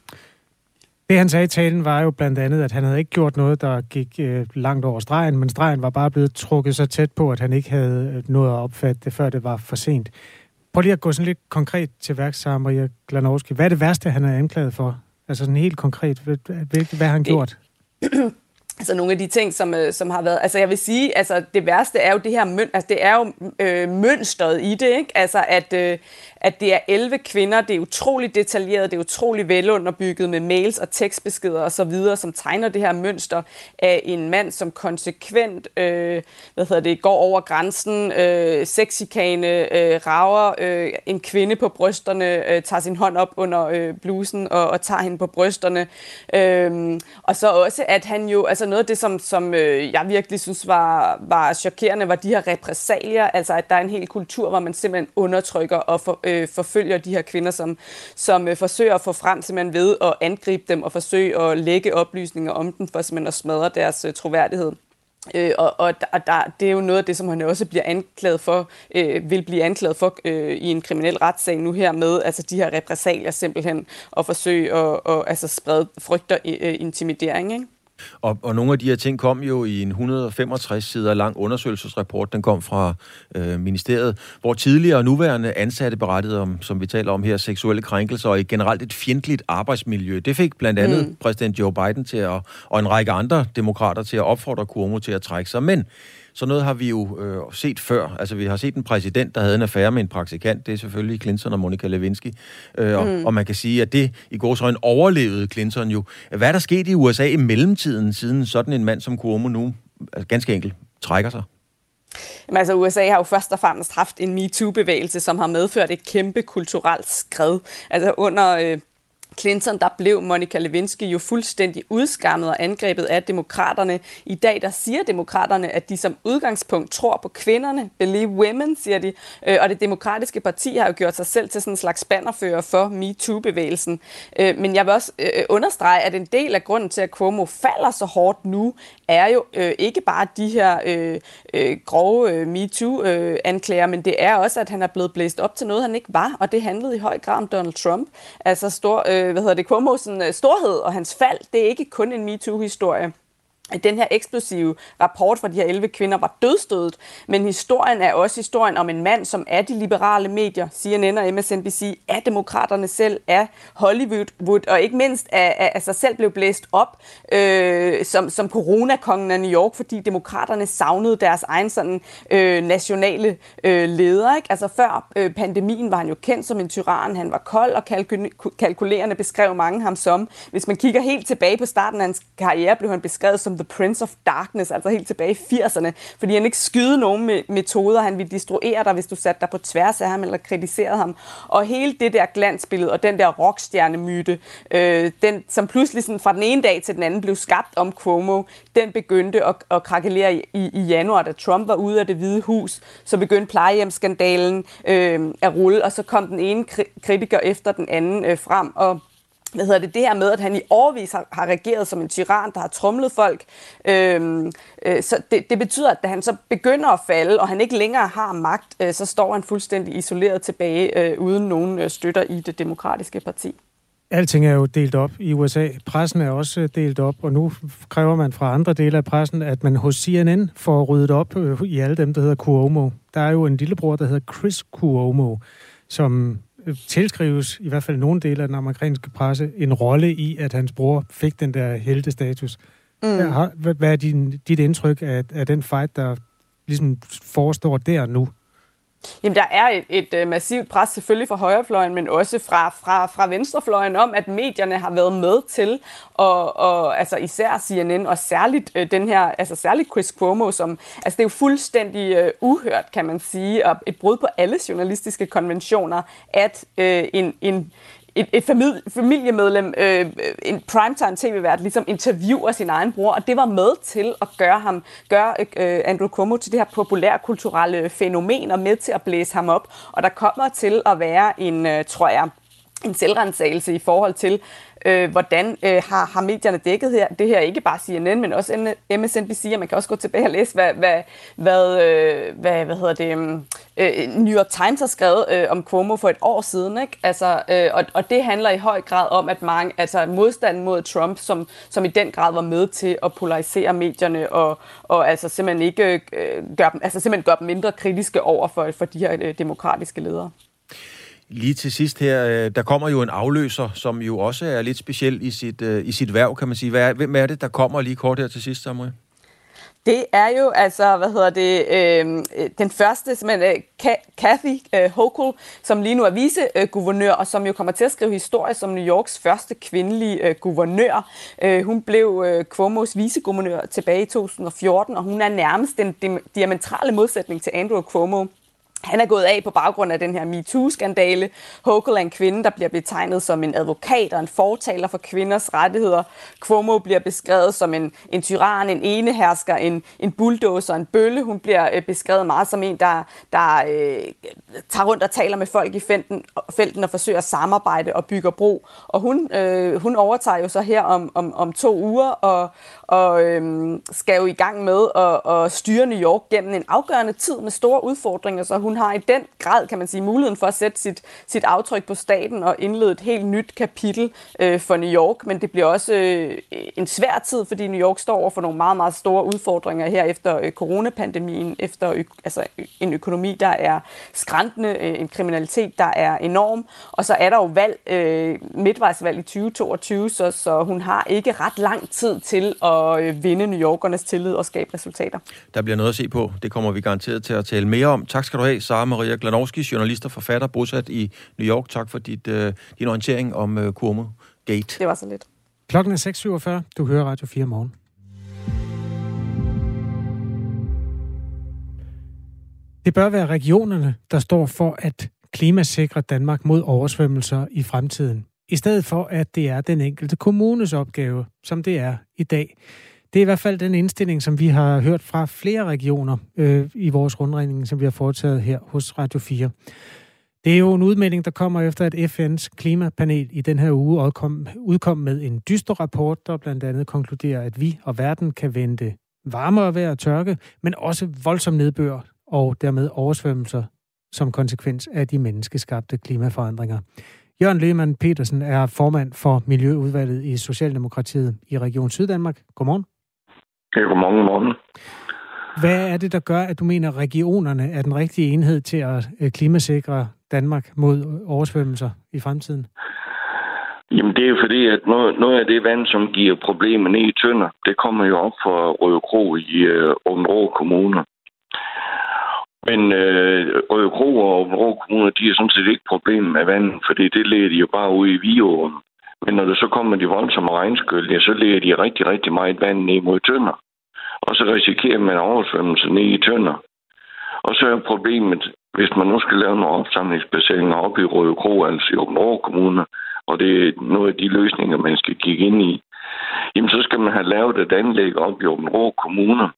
Speaker 1: Det han sagde i talen var jo blandt andet, at han havde ikke gjort noget, der gik øh, langt over stregen, men stregen var bare blevet trukket så tæt på, at han ikke havde noget at opfatte det, før det var for sent. Prøv lige at gå sådan lidt konkret til værks, Maria Glanovski. Hvad er det værste, han er anklaget for? Altså sådan helt konkret, hvad, hvad har han gjort? (clears throat)
Speaker 9: Altså nogle af de ting, som, øh, som har været... Altså jeg vil sige, altså det værste er jo det her møn, altså det er jo øh, mønstret i det, ikke? Altså at, øh, at det er 11 kvinder, det er utroligt detaljeret, det er utroligt velunderbygget med mails og tekstbeskeder osv., som tegner det her mønster af en mand, som konsekvent øh, hvad hedder det, går over grænsen, øh, sexikane, øh, rager øh, en kvinde på brysterne, øh, tager sin hånd op under øh, blusen og, og tager hende på brysterne. Øh, og så også, at han jo, altså noget af det, som, som øh, jeg virkelig synes var, var chokerende, var de her repressalier, altså at der er en hel kultur, hvor man simpelthen undertrykker og for, øh, Øh, forfølger de her kvinder, som, som øh, forsøger at få frem simpelthen ved at angribe dem og forsøge at lægge oplysninger om dem, for simpelthen at smadre deres øh, troværdighed. Øh, og og der, der, det er jo noget af det, som han også bliver anklaget for, øh, vil blive anklaget for øh, i en kriminel retssag nu her med, altså de her repressalier simpelthen, og forsøge at og, altså sprede frygt og øh, intimidering. Ikke?
Speaker 2: Og, og nogle af de her ting kom jo i en 165 sider lang undersøgelsesrapport, den kom fra øh, ministeriet, hvor tidligere og nuværende ansatte berettede om, som vi taler om her, seksuelle krænkelser og i generelt et fjendtligt arbejdsmiljø. Det fik blandt andet mm. præsident Joe Biden til at, og en række andre demokrater til at opfordre Cuomo til at trække sig. Men så noget har vi jo øh, set før. Altså, vi har set en præsident, der havde en affære med en praktikant. Det er selvfølgelig Clinton og Monica Lewinsky. Øh, og, mm. og man kan sige, at det i går så en overlevede Clinton jo. Hvad er der sket i USA i mellemtiden, siden sådan en mand som Cuomo nu altså, ganske enkelt trækker sig?
Speaker 9: Jamen, altså, USA har jo først og fremmest haft en MeToo-bevægelse, som har medført et kæmpe kulturelt skred. Altså under øh, Clinton, der blev Monica Lewinsky jo fuldstændig udskammet og angrebet af demokraterne. I dag der siger demokraterne, at de som udgangspunkt tror på kvinderne. Believe women, siger de. Øh, og det demokratiske parti har jo gjort sig selv til sådan en slags bannerfører for MeToo-bevægelsen. Øh, men jeg vil også øh, understrege, at en del af grunden til, at Cuomo falder så hårdt nu, er jo ikke bare de her grove MeToo-anklager, men det er også, at han er blevet blæst op til noget, han ikke var. Og det handlede i høj grad om Donald Trump. Altså stor øh, hvad hedder det, Cuomo's øh, storhed og hans fald, det er ikke kun en MeToo-historie at den her eksplosive rapport fra de her 11 kvinder var dødstødet, men historien er også historien om en mand, som er de liberale medier, CNN og MSNBC, er demokraterne selv, er Hollywood, og ikke mindst af, af sig selv blev blæst op øh, som, som coronakongen af New York, fordi demokraterne savnede deres egen sådan, øh, nationale øh, leder. Ikke? Altså før øh, pandemien var han jo kendt som en tyran, han var kold og kalkulerende beskrev mange ham som. Hvis man kigger helt tilbage på starten af hans karriere, blev han beskrevet som The Prince of Darkness, altså helt tilbage i 80'erne, fordi han ikke skyde nogen med metoder, han ville destruere dig, hvis du satte dig på tværs af ham eller kritiserede ham. Og hele det der glansbillede og den der rockstjernemyte, øh, den, som pludselig sådan fra den ene dag til den anden blev skabt om Cuomo, den begyndte at, at krakelere i, i januar, da Trump var ude af det hvide hus. Så begyndte plejehjemsskandalen øh, at rulle, og så kom den ene kritiker efter den anden øh, frem, og hvad hedder det, det her med, at han i årvis har, har regeret som en tyran, der har trumlet folk. Øhm, øh, så det, det betyder, at da han så begynder at falde, og han ikke længere har magt, øh, så står han fuldstændig isoleret tilbage, øh, uden nogen øh, støtter i det demokratiske parti.
Speaker 1: Alting er jo delt op i USA. Pressen er også øh, delt op, og nu kræver man fra andre dele af pressen, at man hos CNN får ryddet op øh, i alle dem, der hedder Cuomo. Der er jo en lillebror, der hedder Chris Cuomo, som tilskrives, i hvert fald nogle dele af den amerikanske presse, en rolle i, at hans bror fik den der heltestatus. Mm. Hvad, hvad er din, dit indtryk af, af den fight, der ligesom forestår der nu?
Speaker 9: Jamen, der er et, et øh, massivt pres selvfølgelig fra højrefløjen, men også fra, fra, fra venstrefløjen om, at medierne har været med til, og, og altså især CNN, og særligt øh, den her, altså særligt Chris Cuomo, som, altså det er jo fuldstændig øh, uhørt, kan man sige, og et brud på alle journalistiske konventioner, at øh, en, en, et, et familie, familiemedlem, øh, en primetime tv-vært, ligesom interviewer sin egen bror, og det var med til at gøre ham, gøre øh, Andrew Cuomo til det her populærkulturelle fænomen, og med til at blæse ham op. Og der kommer til at være en, øh, tror jeg, en selvrensagelse i forhold til, øh, hvordan øh, har, har medierne dækket her, det her, ikke bare CNN, men også MSNBC, og man kan også gå tilbage og læse, hvad, hvad, hvad, øh, hvad, hvad hedder det, mm, øh, New York Times har skrevet øh, om Cuomo for et år siden, ikke? Altså, øh, og, og det handler i høj grad om, at mange, altså modstanden mod Trump, som, som i den grad var med til at polarisere medierne, og, og altså simpelthen ikke øh, gør dem, altså simpelthen gør dem mindre kritiske over for, for de her øh, demokratiske ledere.
Speaker 2: Lige til sidst her, øh, der kommer jo en afløser, som jo også er lidt speciel i sit, øh, i sit værv, kan man sige. Hvad er, hvem er det, der kommer lige kort her til sidst, Samuel?
Speaker 9: Det er jo altså, hvad hedder det, øh, den første, simpelthen, øh, Kathy øh, Hochul, som lige nu er viceguvernør, og som jo kommer til at skrive historie som New Yorks første kvindelige øh, guvernør. Øh, hun blev øh, Cuomo's viceguvernør tilbage i 2014, og hun er nærmest den diametrale modsætning til Andrew Cuomo. Han er gået af på baggrund af den her MeToo-skandale. Hochul er en kvinde, der bliver betegnet som en advokat og en fortaler for kvinders rettigheder. Cuomo bliver beskrevet som en, en tyran, en enehersker, en, en bulldozer, en bølle. Hun bliver øh, beskrevet meget som en, der, der øh, tager rundt og taler med folk i felten, felten og forsøger at samarbejde og bygger bro. Og hun, øh, hun overtager jo så her om, om, om to uger og, og øh, skal jo i gang med at, at styre New York gennem en afgørende tid med store udfordringer. Så hun hun har i den grad, kan man sige, muligheden for at sætte sit, sit aftryk på staten og indlede et helt nyt kapitel øh, for New York. Men det bliver også øh, en svær tid, fordi New York står over for nogle meget, meget store udfordringer her efter øh, coronapandemien, efter ø- altså, en økonomi, der er skræntende, øh, en kriminalitet, der er enorm. Og så er der jo valg, øh, midtvejsvalg i 2022, så, så hun har ikke ret lang tid til at øh, vinde New Yorkernes tillid og skabe resultater.
Speaker 2: Der bliver noget at se på. Det kommer vi garanteret til at tale mere om. Tak skal du have, Sara Maria Glanowski, journalist og forfatter, bosat i New York. Tak for dit, uh, din orientering om uh, Cuomo Gate.
Speaker 9: Det var så lidt.
Speaker 1: Klokken er 6.47. Du hører Radio 4 morgen. Det bør være regionerne, der står for at klimasikre Danmark mod oversvømmelser i fremtiden, i stedet for at det er den enkelte kommunes opgave, som det er i dag. Det er i hvert fald den indstilling, som vi har hørt fra flere regioner øh, i vores rundregning, som vi har foretaget her hos Radio 4. Det er jo en udmelding, der kommer efter, at FN's klimapanel i den her uge udkom, udkom med en dyster rapport, der blandt andet konkluderer, at vi og verden kan vente varmere vejr og tørke, men også voldsom nedbør og dermed oversvømmelser som konsekvens af de menneskeskabte klimaforandringer. Jørgen Lehmann Petersen er formand for Miljøudvalget i Socialdemokratiet i Region Syddanmark. Godmorgen.
Speaker 10: Ja, godmorgen, morgen.
Speaker 1: Hvad er det, der gør, at du mener, at regionerne er den rigtige enhed til at øh, klimasikre Danmark mod oversvømmelser i fremtiden?
Speaker 10: Jamen det er jo fordi, at noget, noget af det vand, som giver problemer ned i Tønder, det kommer jo op fra Røde Kro i øh, Åbenrå Kommune. Men øh, Røde Kro og Åbenrå Kommune, de er sådan set ikke problem med vand, fordi det leder de jo bare ud i Viåen. Men når der så kommer de voldsomme regnskyld, ja, så læger de rigtig, rigtig meget vand ned mod tønder. Og så risikerer man oversvømmelse ned i tønder. Og så er problemet, hvis man nu skal lave nogle opsamlingsbassiner op i Røde Kro, altså i Åben Kommune, og det er noget af de løsninger, man skal kigge ind i, jamen så skal man have lavet et anlæg op i Åben Kommune.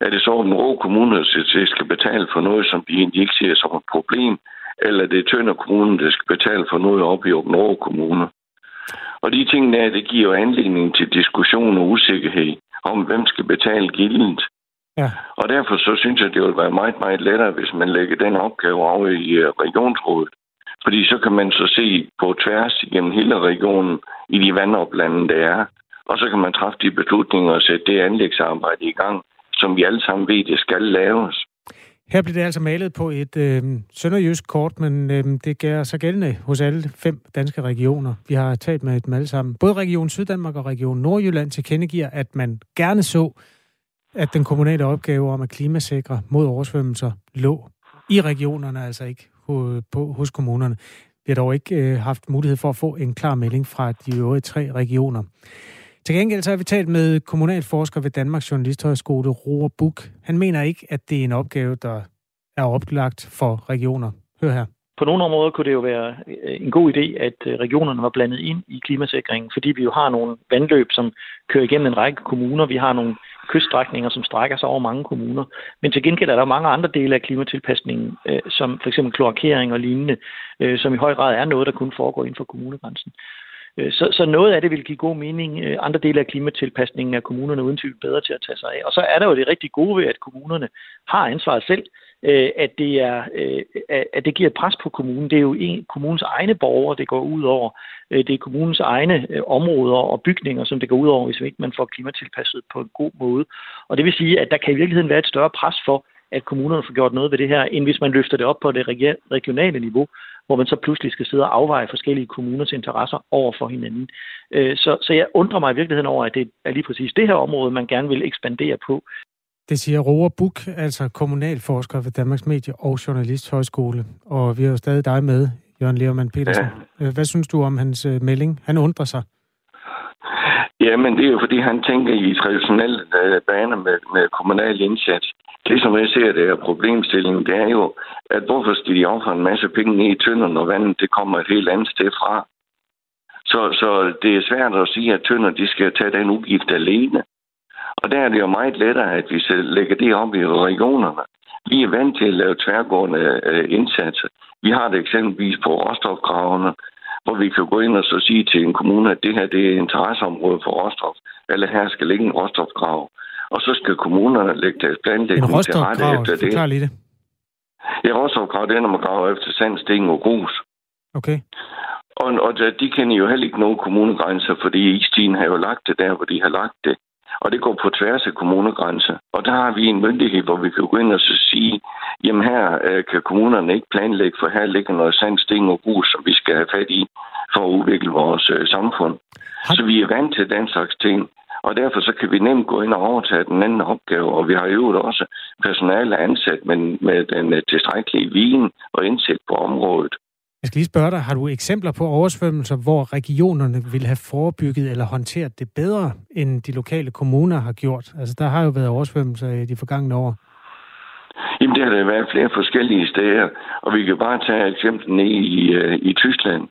Speaker 10: Er det så Åben Kommune, der skal betale for noget, som de egentlig ikke ser som et problem, eller er det Tønder Kommune, der skal betale for noget op i Åben Kommune? Og de ting der, det giver jo anledning til diskussion og usikkerhed om, hvem skal betale gildet. Ja. Og derfor så synes jeg, det vil være meget, meget lettere, hvis man lægger den opgave af i øh, regionsrådet. Fordi så kan man så se på tværs igennem hele regionen i de vandoplande, der er. Og så kan man træffe de beslutninger og sætte det anlægsarbejde i gang, som vi alle sammen ved, det skal laves.
Speaker 1: Her blev det altså malet på et øh, sønderjysk kort, men øh, det gør sig gældende hos alle fem danske regioner. Vi har talt med dem alle sammen. Både Region Syddanmark og Region Nordjylland tilkendegiver, at man gerne så, at den kommunale opgave om at klimasikre mod oversvømmelser lå i regionerne, altså ikke på, hos kommunerne. Vi har dog ikke øh, haft mulighed for at få en klar melding fra de øvrige tre regioner. Til gengæld så har vi talt med kommunalforsker ved Danmarks Journalisthøjskole, Roar Buk. Han mener ikke, at det er en opgave, der er oplagt for regioner. Hør her.
Speaker 11: på nogle områder kunne det jo være øh, en god idé, at øh, regionerne var blandet ind i klimasikringen, fordi vi jo har nogle vandløb, som kører igennem en række kommuner. Vi har nogle kyststrækninger, som strækker sig over mange kommuner. Men til gengæld er der mange andre dele af klimatilpasningen, øh, som f.eks. kloakering og lignende, som i høj grad er noget, der kun foregår inden for kommunegrænsen. Øh, så, så noget af det vil give god mening. Øh, andre dele af klimatilpasningen er kommunerne uden tvivl bedre til at tage sig af. Og så er der jo det rigtig gode ved, at kommunerne har ansvaret selv øh, at, det er, at det giver et pres på kommunen. Det er jo en, kommunens egne borgere, det går ud over. Det er kommunens egne områder og bygninger, som det går ud over, hvis ikke man får klimatilpasset på en god måde. Og det vil sige, at der kan i virkeligheden være et større pres for, at kommunerne får gjort noget ved det her, end hvis man løfter det op på det regionale niveau, hvor man så pludselig skal sidde og afveje forskellige kommuners interesser over for hinanden. Øh, så, så jeg undrer mig i virkeligheden over, at det er lige præcis det her område, man gerne vil ekspandere på.
Speaker 1: Det siger Roar Buk, altså kommunalforsker ved Danmarks Medie- og Journalisthøjskole. Og vi har jo stadig dig med, Jørgen Lehrmann Petersen. Ja. Hvad synes du om hans øh, melding? Han undrer sig.
Speaker 10: Jamen, det er jo fordi, han tænker i traditionelle øh, baner med, med kommunal indsats. Det, som jeg ser, det er problemstillingen, det er jo, at hvorfor skal de ofre en masse penge ned i tønder, når vandet det kommer et helt andet sted fra? Så, så det er svært at sige, at tønder de skal tage den udgift alene. Og der er det jo meget lettere, at vi lægger det op i regionerne. Vi er vant til at lave tværgående øh, indsatser. Vi har det eksempelvis på råstofkravene, hvor vi kan gå ind og så sige til en kommune, at det her det er interesseområde for råstof, eller her skal ligge en råstofkrav. Og så skal kommunerne lægge deres planlægning til rette efter det.
Speaker 1: En lige det.
Speaker 10: Ja, råstofkrav, det er, når man graver efter sand, sten og grus.
Speaker 1: Okay.
Speaker 10: Og, og de kender jo heller ikke nogen kommunegrænser, fordi istien har jo lagt det der, hvor de har lagt det. Og det går på tværs af kommunegrænser. Og der har vi en myndighed, hvor vi kan gå ind og så sige, jamen her øh, kan kommunerne ikke planlægge, for her ligger noget sand, sten og grus, som vi skal have fat i for at udvikle vores øh, samfund. Så vi er vant til den slags ting. Og derfor så kan vi nemt gå ind og overtage den anden opgave, og vi har jo også personale ansat med, med den øh, tilstrækkelige viden og indsigt på området.
Speaker 1: Jeg skal lige spørge dig, har du eksempler på oversvømmelser, hvor regionerne ville have forebygget eller håndteret det bedre, end de lokale kommuner har gjort? Altså, der har jo været oversvømmelser i de forgangne år.
Speaker 10: Jamen, det har der været flere forskellige steder, og vi kan bare tage eksempel ned i, uh, i Tyskland,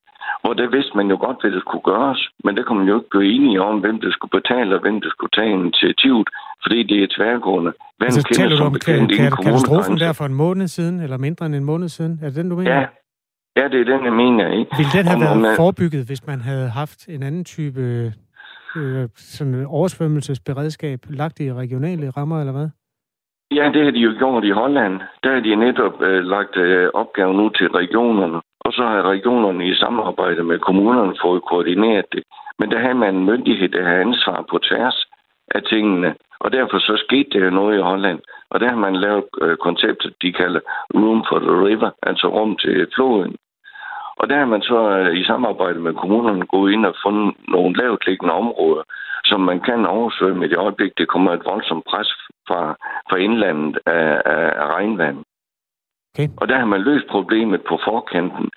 Speaker 10: hvor der vidste man jo godt, hvad det skulle gøres, men der kunne man jo ikke blive enige om, hvem der skulle betale, og hvem der skulle tage initiativet, fordi det er tværgående.
Speaker 1: Hvem altså, taler du om katastrofen der for en måned siden, eller mindre end en måned siden? Er det den, du mener?
Speaker 10: Ja, Ja, det er den, jeg mener. Ikke?
Speaker 1: Vil den have været man... forebygget, hvis man havde haft en anden type øh, sådan oversvømmelsesberedskab lagt i regionale rammer, eller hvad?
Speaker 10: Ja, det har de jo gjort i Holland. Der har de netop øh, lagt øh, opgaven ud til regionerne, og så har regionerne i samarbejde med kommunerne fået koordineret det. Men der har man en myndighed, der har ansvar på tværs af tingene, og derfor så skete der noget i Holland. Og der har man lavet øh, konceptet, de kalder Room for the River, altså rum til floden. Og der har man så øh, i samarbejde med kommunerne gået ind og fundet nogle lavtliggende områder, som man kan oversvømme i det øjeblik, det kommer et voldsomt pres fra, fra indlandet af, af, af regnvand. Okay. Og der har man løst problemet på forkanten.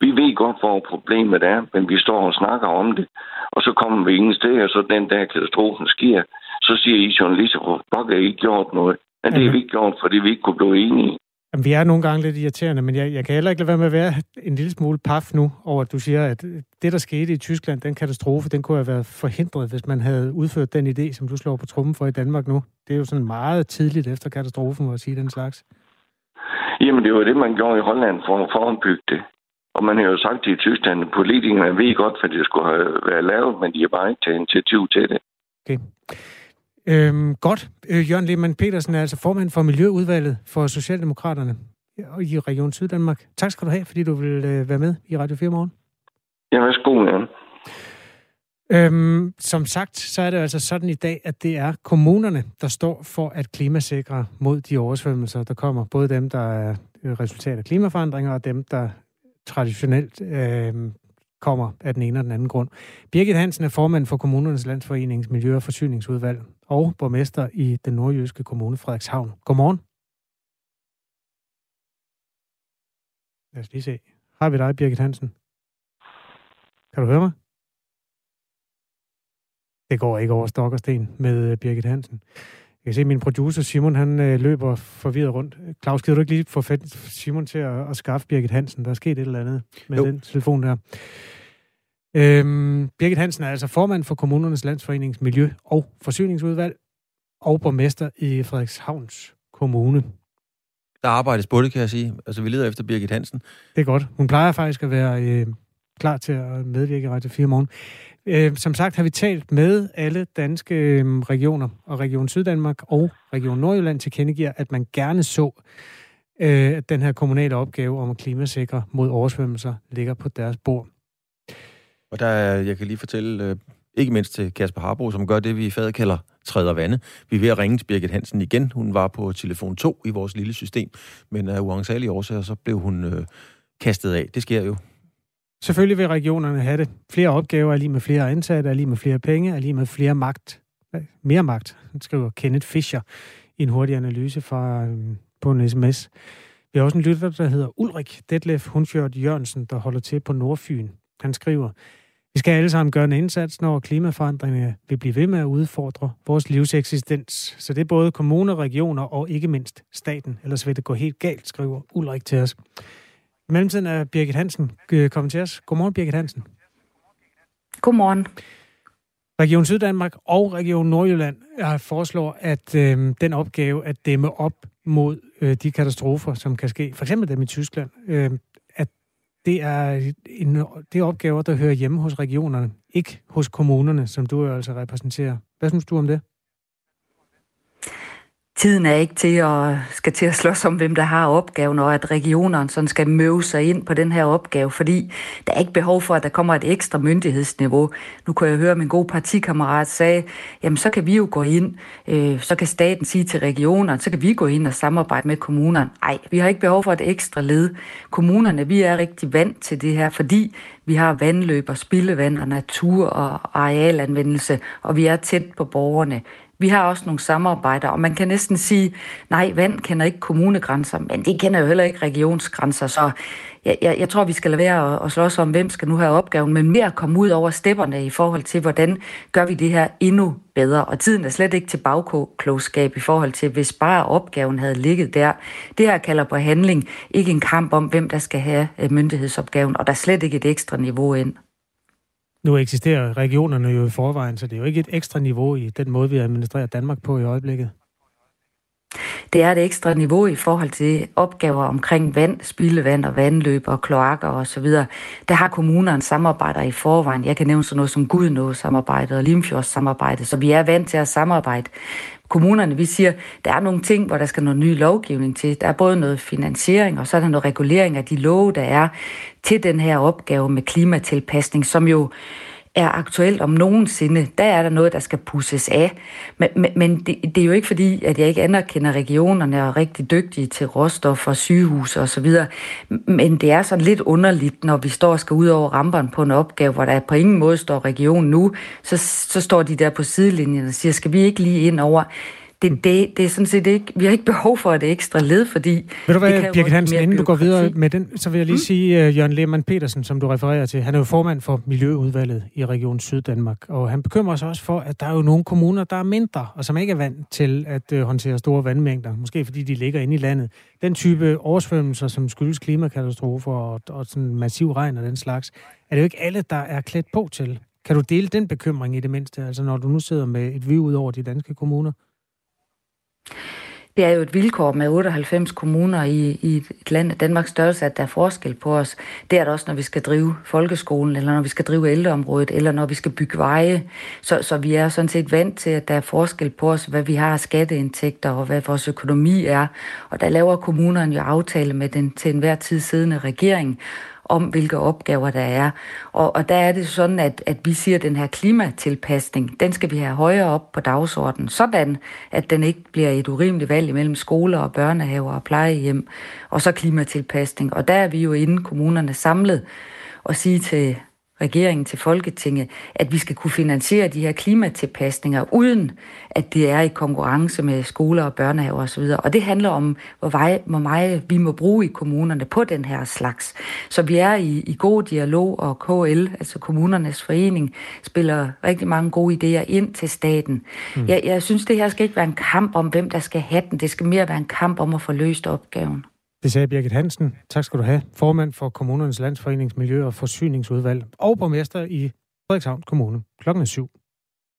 Speaker 10: Vi ved godt, hvor problemet er, men vi står og snakker om det, og så kommer vi ingen sted, og så den dag katastrofen sker, så siger I journalister, hvor I ikke gjort noget. Men det har vi ikke gjort, fordi vi ikke kunne blive enige.
Speaker 1: Jamen, vi er nogle gange lidt irriterende, men jeg, jeg kan heller ikke lade være med at være en lille smule paf nu over, at du siger, at det, der skete i Tyskland, den katastrofe, den kunne have været forhindret, hvis man havde udført den idé, som du slår på trummen for i Danmark nu. Det er jo sådan meget tidligt efter katastrofen, at sige den slags.
Speaker 10: Jamen, det var det, man gjorde i Holland for at forebygge det. Og man har jo sagt i Tyskland, at politikerne ved godt, hvad det skulle have været lavet, men de har bare ikke taget initiativ til det.
Speaker 1: Okay. Øhm, godt. Øh, Jørgen Lehmann Petersen er altså formand for Miljøudvalget for Socialdemokraterne i Region Syddanmark. Tak skal du have, fordi du vil øh, være med i Radio 4 morgen.
Speaker 10: Ja, værsgo, ja.
Speaker 1: Øhm, som sagt, så er det altså sådan i dag, at det er kommunerne, der står for at klimasikre mod de oversvømmelser, der kommer. Både dem, der er resultat af klimaforandringer, og dem, der traditionelt øh, kommer af den ene og den anden grund. Birgit Hansen er formand for Kommunernes Landsforenings Miljø- og Forsyningsudvalg og borgmester i den nordjyske kommune Frederikshavn. Godmorgen. Lad os lige se. Har vi dig, Birgit Hansen? Kan du høre mig? Det går ikke over stok og sten med øh, Birgit Hansen. Jeg kan se, at min producer Simon, han øh, løber forvirret rundt. Claus, kan du ikke lige få Simon til at, at skaffe Birgit Hansen? Der er sket et eller andet med jo. den telefon der. Øhm, Birgit Hansen er altså formand for Kommunernes Landsforenings Miljø- og Forsyningsudvalg og borgmester i Frederikshavns Kommune.
Speaker 2: Der arbejdes på det, kan jeg sige. Altså, vi leder efter Birgit Hansen.
Speaker 1: Det er godt. Hun plejer faktisk at være øh, klar til at medvirke i Radio 4 morgen. Øh, som sagt har vi talt med alle danske øh, regioner, og Region Syddanmark og Region Nordjylland tilkendegiver, at man gerne så, øh, at den her kommunale opgave om at klimasikre mod oversvømmelser ligger på deres bord.
Speaker 2: Og der er, jeg kan lige fortælle, øh, ikke mindst til Kasper Harbo, som gør det, vi i fadet kalder træder vande. Vi er ved at ringe til Birgit Hansen igen. Hun var på telefon 2 i vores lille system, men af uansagelige årsager, så blev hun øh, kastet af. Det sker jo.
Speaker 1: Selvfølgelig vil regionerne have det. Flere opgaver er lige med flere ansatte, er lige med flere penge, er lige med flere magt. Mere magt, skriver Kenneth Fischer i en hurtig analyse fra, øh, på en sms. Vi har også en lytter, der hedder Ulrik Detlef Hundsjørt Jørgensen, der holder til på Nordfyn. Han skriver, vi skal alle sammen gøre en indsats, når klimaforandringerne vil blive ved med at udfordre vores livseksistens. Så det er både kommuner, regioner og ikke mindst staten. Ellers vil det gå helt galt, skriver Ulrik til os. I mellemtiden er Birgit Hansen øh, kommet til os. Godmorgen, Birgit Hansen.
Speaker 12: Godmorgen.
Speaker 1: Region Syddanmark og Region Nordjylland har foreslår, at øh, den opgave at dæmme op mod øh, de katastrofer, som kan ske, for eksempel dem i Tyskland, øh, det er, en, det er opgaver, der hører hjemme hos regionerne, ikke hos kommunerne, som du altså repræsenterer. Hvad synes du om det?
Speaker 12: Tiden er ikke til at, skal til at slås om, hvem der har opgaven, og at regionerne sådan skal møve sig ind på den her opgave, fordi der er ikke behov for, at der kommer et ekstra myndighedsniveau. Nu kan jeg høre, at min gode partikammerat sagde, jamen så kan vi jo gå ind, øh, så kan staten sige til regionerne, så kan vi gå ind og samarbejde med kommunerne. Nej, vi har ikke behov for et ekstra led. Kommunerne, vi er rigtig vant til det her, fordi vi har vandløb og spildevand og natur og arealanvendelse, og vi er tæt på borgerne. Vi har også nogle samarbejder, og man kan næsten sige, nej, vand kender ikke kommunegrænser, men det kender jo heller ikke regionsgrænser, så jeg, jeg, jeg tror, vi skal lade være at, at slås om, hvem skal nu have opgaven, men mere komme ud over stepperne i forhold til, hvordan gør vi det her endnu bedre. Og tiden er slet ikke til bagklogskab i forhold til, hvis bare opgaven havde ligget der. Det her kalder på handling, ikke en kamp om, hvem der skal have øh, myndighedsopgaven, og der er slet ikke et ekstra niveau ind.
Speaker 1: Nu eksisterer regionerne jo i forvejen, så det er jo ikke et ekstra niveau i den måde, vi administrerer Danmark på i øjeblikket.
Speaker 12: Det er et ekstra niveau i forhold til opgaver omkring vand, spildevand og vandløb og kloakker osv. Der har kommunerne samarbejder i forvejen. Jeg kan nævne sådan noget som Gudnå-samarbejdet og Limfjords-samarbejdet, så vi er vant til at samarbejde. Kommunerne, vi siger, der er nogle ting, hvor der skal noget ny lovgivning til. Der er både noget finansiering, og så er der noget regulering af de love, der er til den her opgave med klimatilpasning, som jo er aktuelt om nogensinde, der er der noget, der skal pusses af. Men, men, men det, det er jo ikke fordi, at jeg ikke anerkender regionerne og er rigtig dygtige til råstoffer, sygehus og så videre. Men det er sådan lidt underligt, når vi står og skal ud over ramperne på en opgave, hvor der på ingen måde står regionen nu, så, så står de der på sidelinjen og siger, skal vi ikke lige ind over det, det, det er sådan set ikke, vi har ikke behov for et ekstra led, fordi...
Speaker 1: Ved du hvad, Birgit Hansen, inden du går videre med den, så vil jeg lige mm. sige, uh, Jørgen Lehmann Petersen, som du refererer til, han er jo formand for Miljøudvalget i Region Syddanmark, og han bekymrer sig også for, at der er jo nogle kommuner, der er mindre, og som ikke er vant til at uh, håndtere store vandmængder, måske fordi de ligger inde i landet. Den type oversvømmelser, som skyldes klimakatastrofer og, og sådan massiv regn og den slags, er det jo ikke alle, der er klædt på til. Kan du dele den bekymring i det mindste, altså når du nu sidder med et view ud over de danske kommuner?
Speaker 12: Det er jo et vilkår med 98 kommuner i, i et land af Danmarks størrelse, at der er forskel på os. Det er det også, når vi skal drive folkeskolen, eller når vi skal drive ældreområdet, eller når vi skal bygge veje. Så, så vi er sådan set vant til, at der er forskel på os, hvad vi har af skatteindtægter, og hvad vores økonomi er. Og der laver kommunerne jo aftale med den til enhver tid siddende regering om, hvilke opgaver der er. Og, og der er det sådan, at, at vi siger, at den her klimatilpasning, den skal vi have højere op på dagsordenen, sådan at den ikke bliver et urimeligt valg imellem skoler og børnehaver og plejehjem, og så klimatilpasning. Og der er vi jo inden kommunerne samlet og sige til regeringen til Folketinget, at vi skal kunne finansiere de her klimatilpasninger, uden at det er i konkurrence med skoler og børnehaver osv. Og det handler om, hvor, vej, hvor meget vi må bruge i kommunerne på den her slags. Så vi er i, i god dialog, og KL, altså kommunernes forening, spiller rigtig mange gode idéer ind til staten. Mm. Jeg, jeg synes, det her skal ikke være en kamp om, hvem der skal have den. Det skal mere være en kamp om at få løst opgaven.
Speaker 1: Det sagde Birgit Hansen. Tak skal du have. Formand for Kommunernes Landsforenings Miljø- og Forsyningsudvalg og borgmester i Frederikshavn Kommune. Klokken er syv.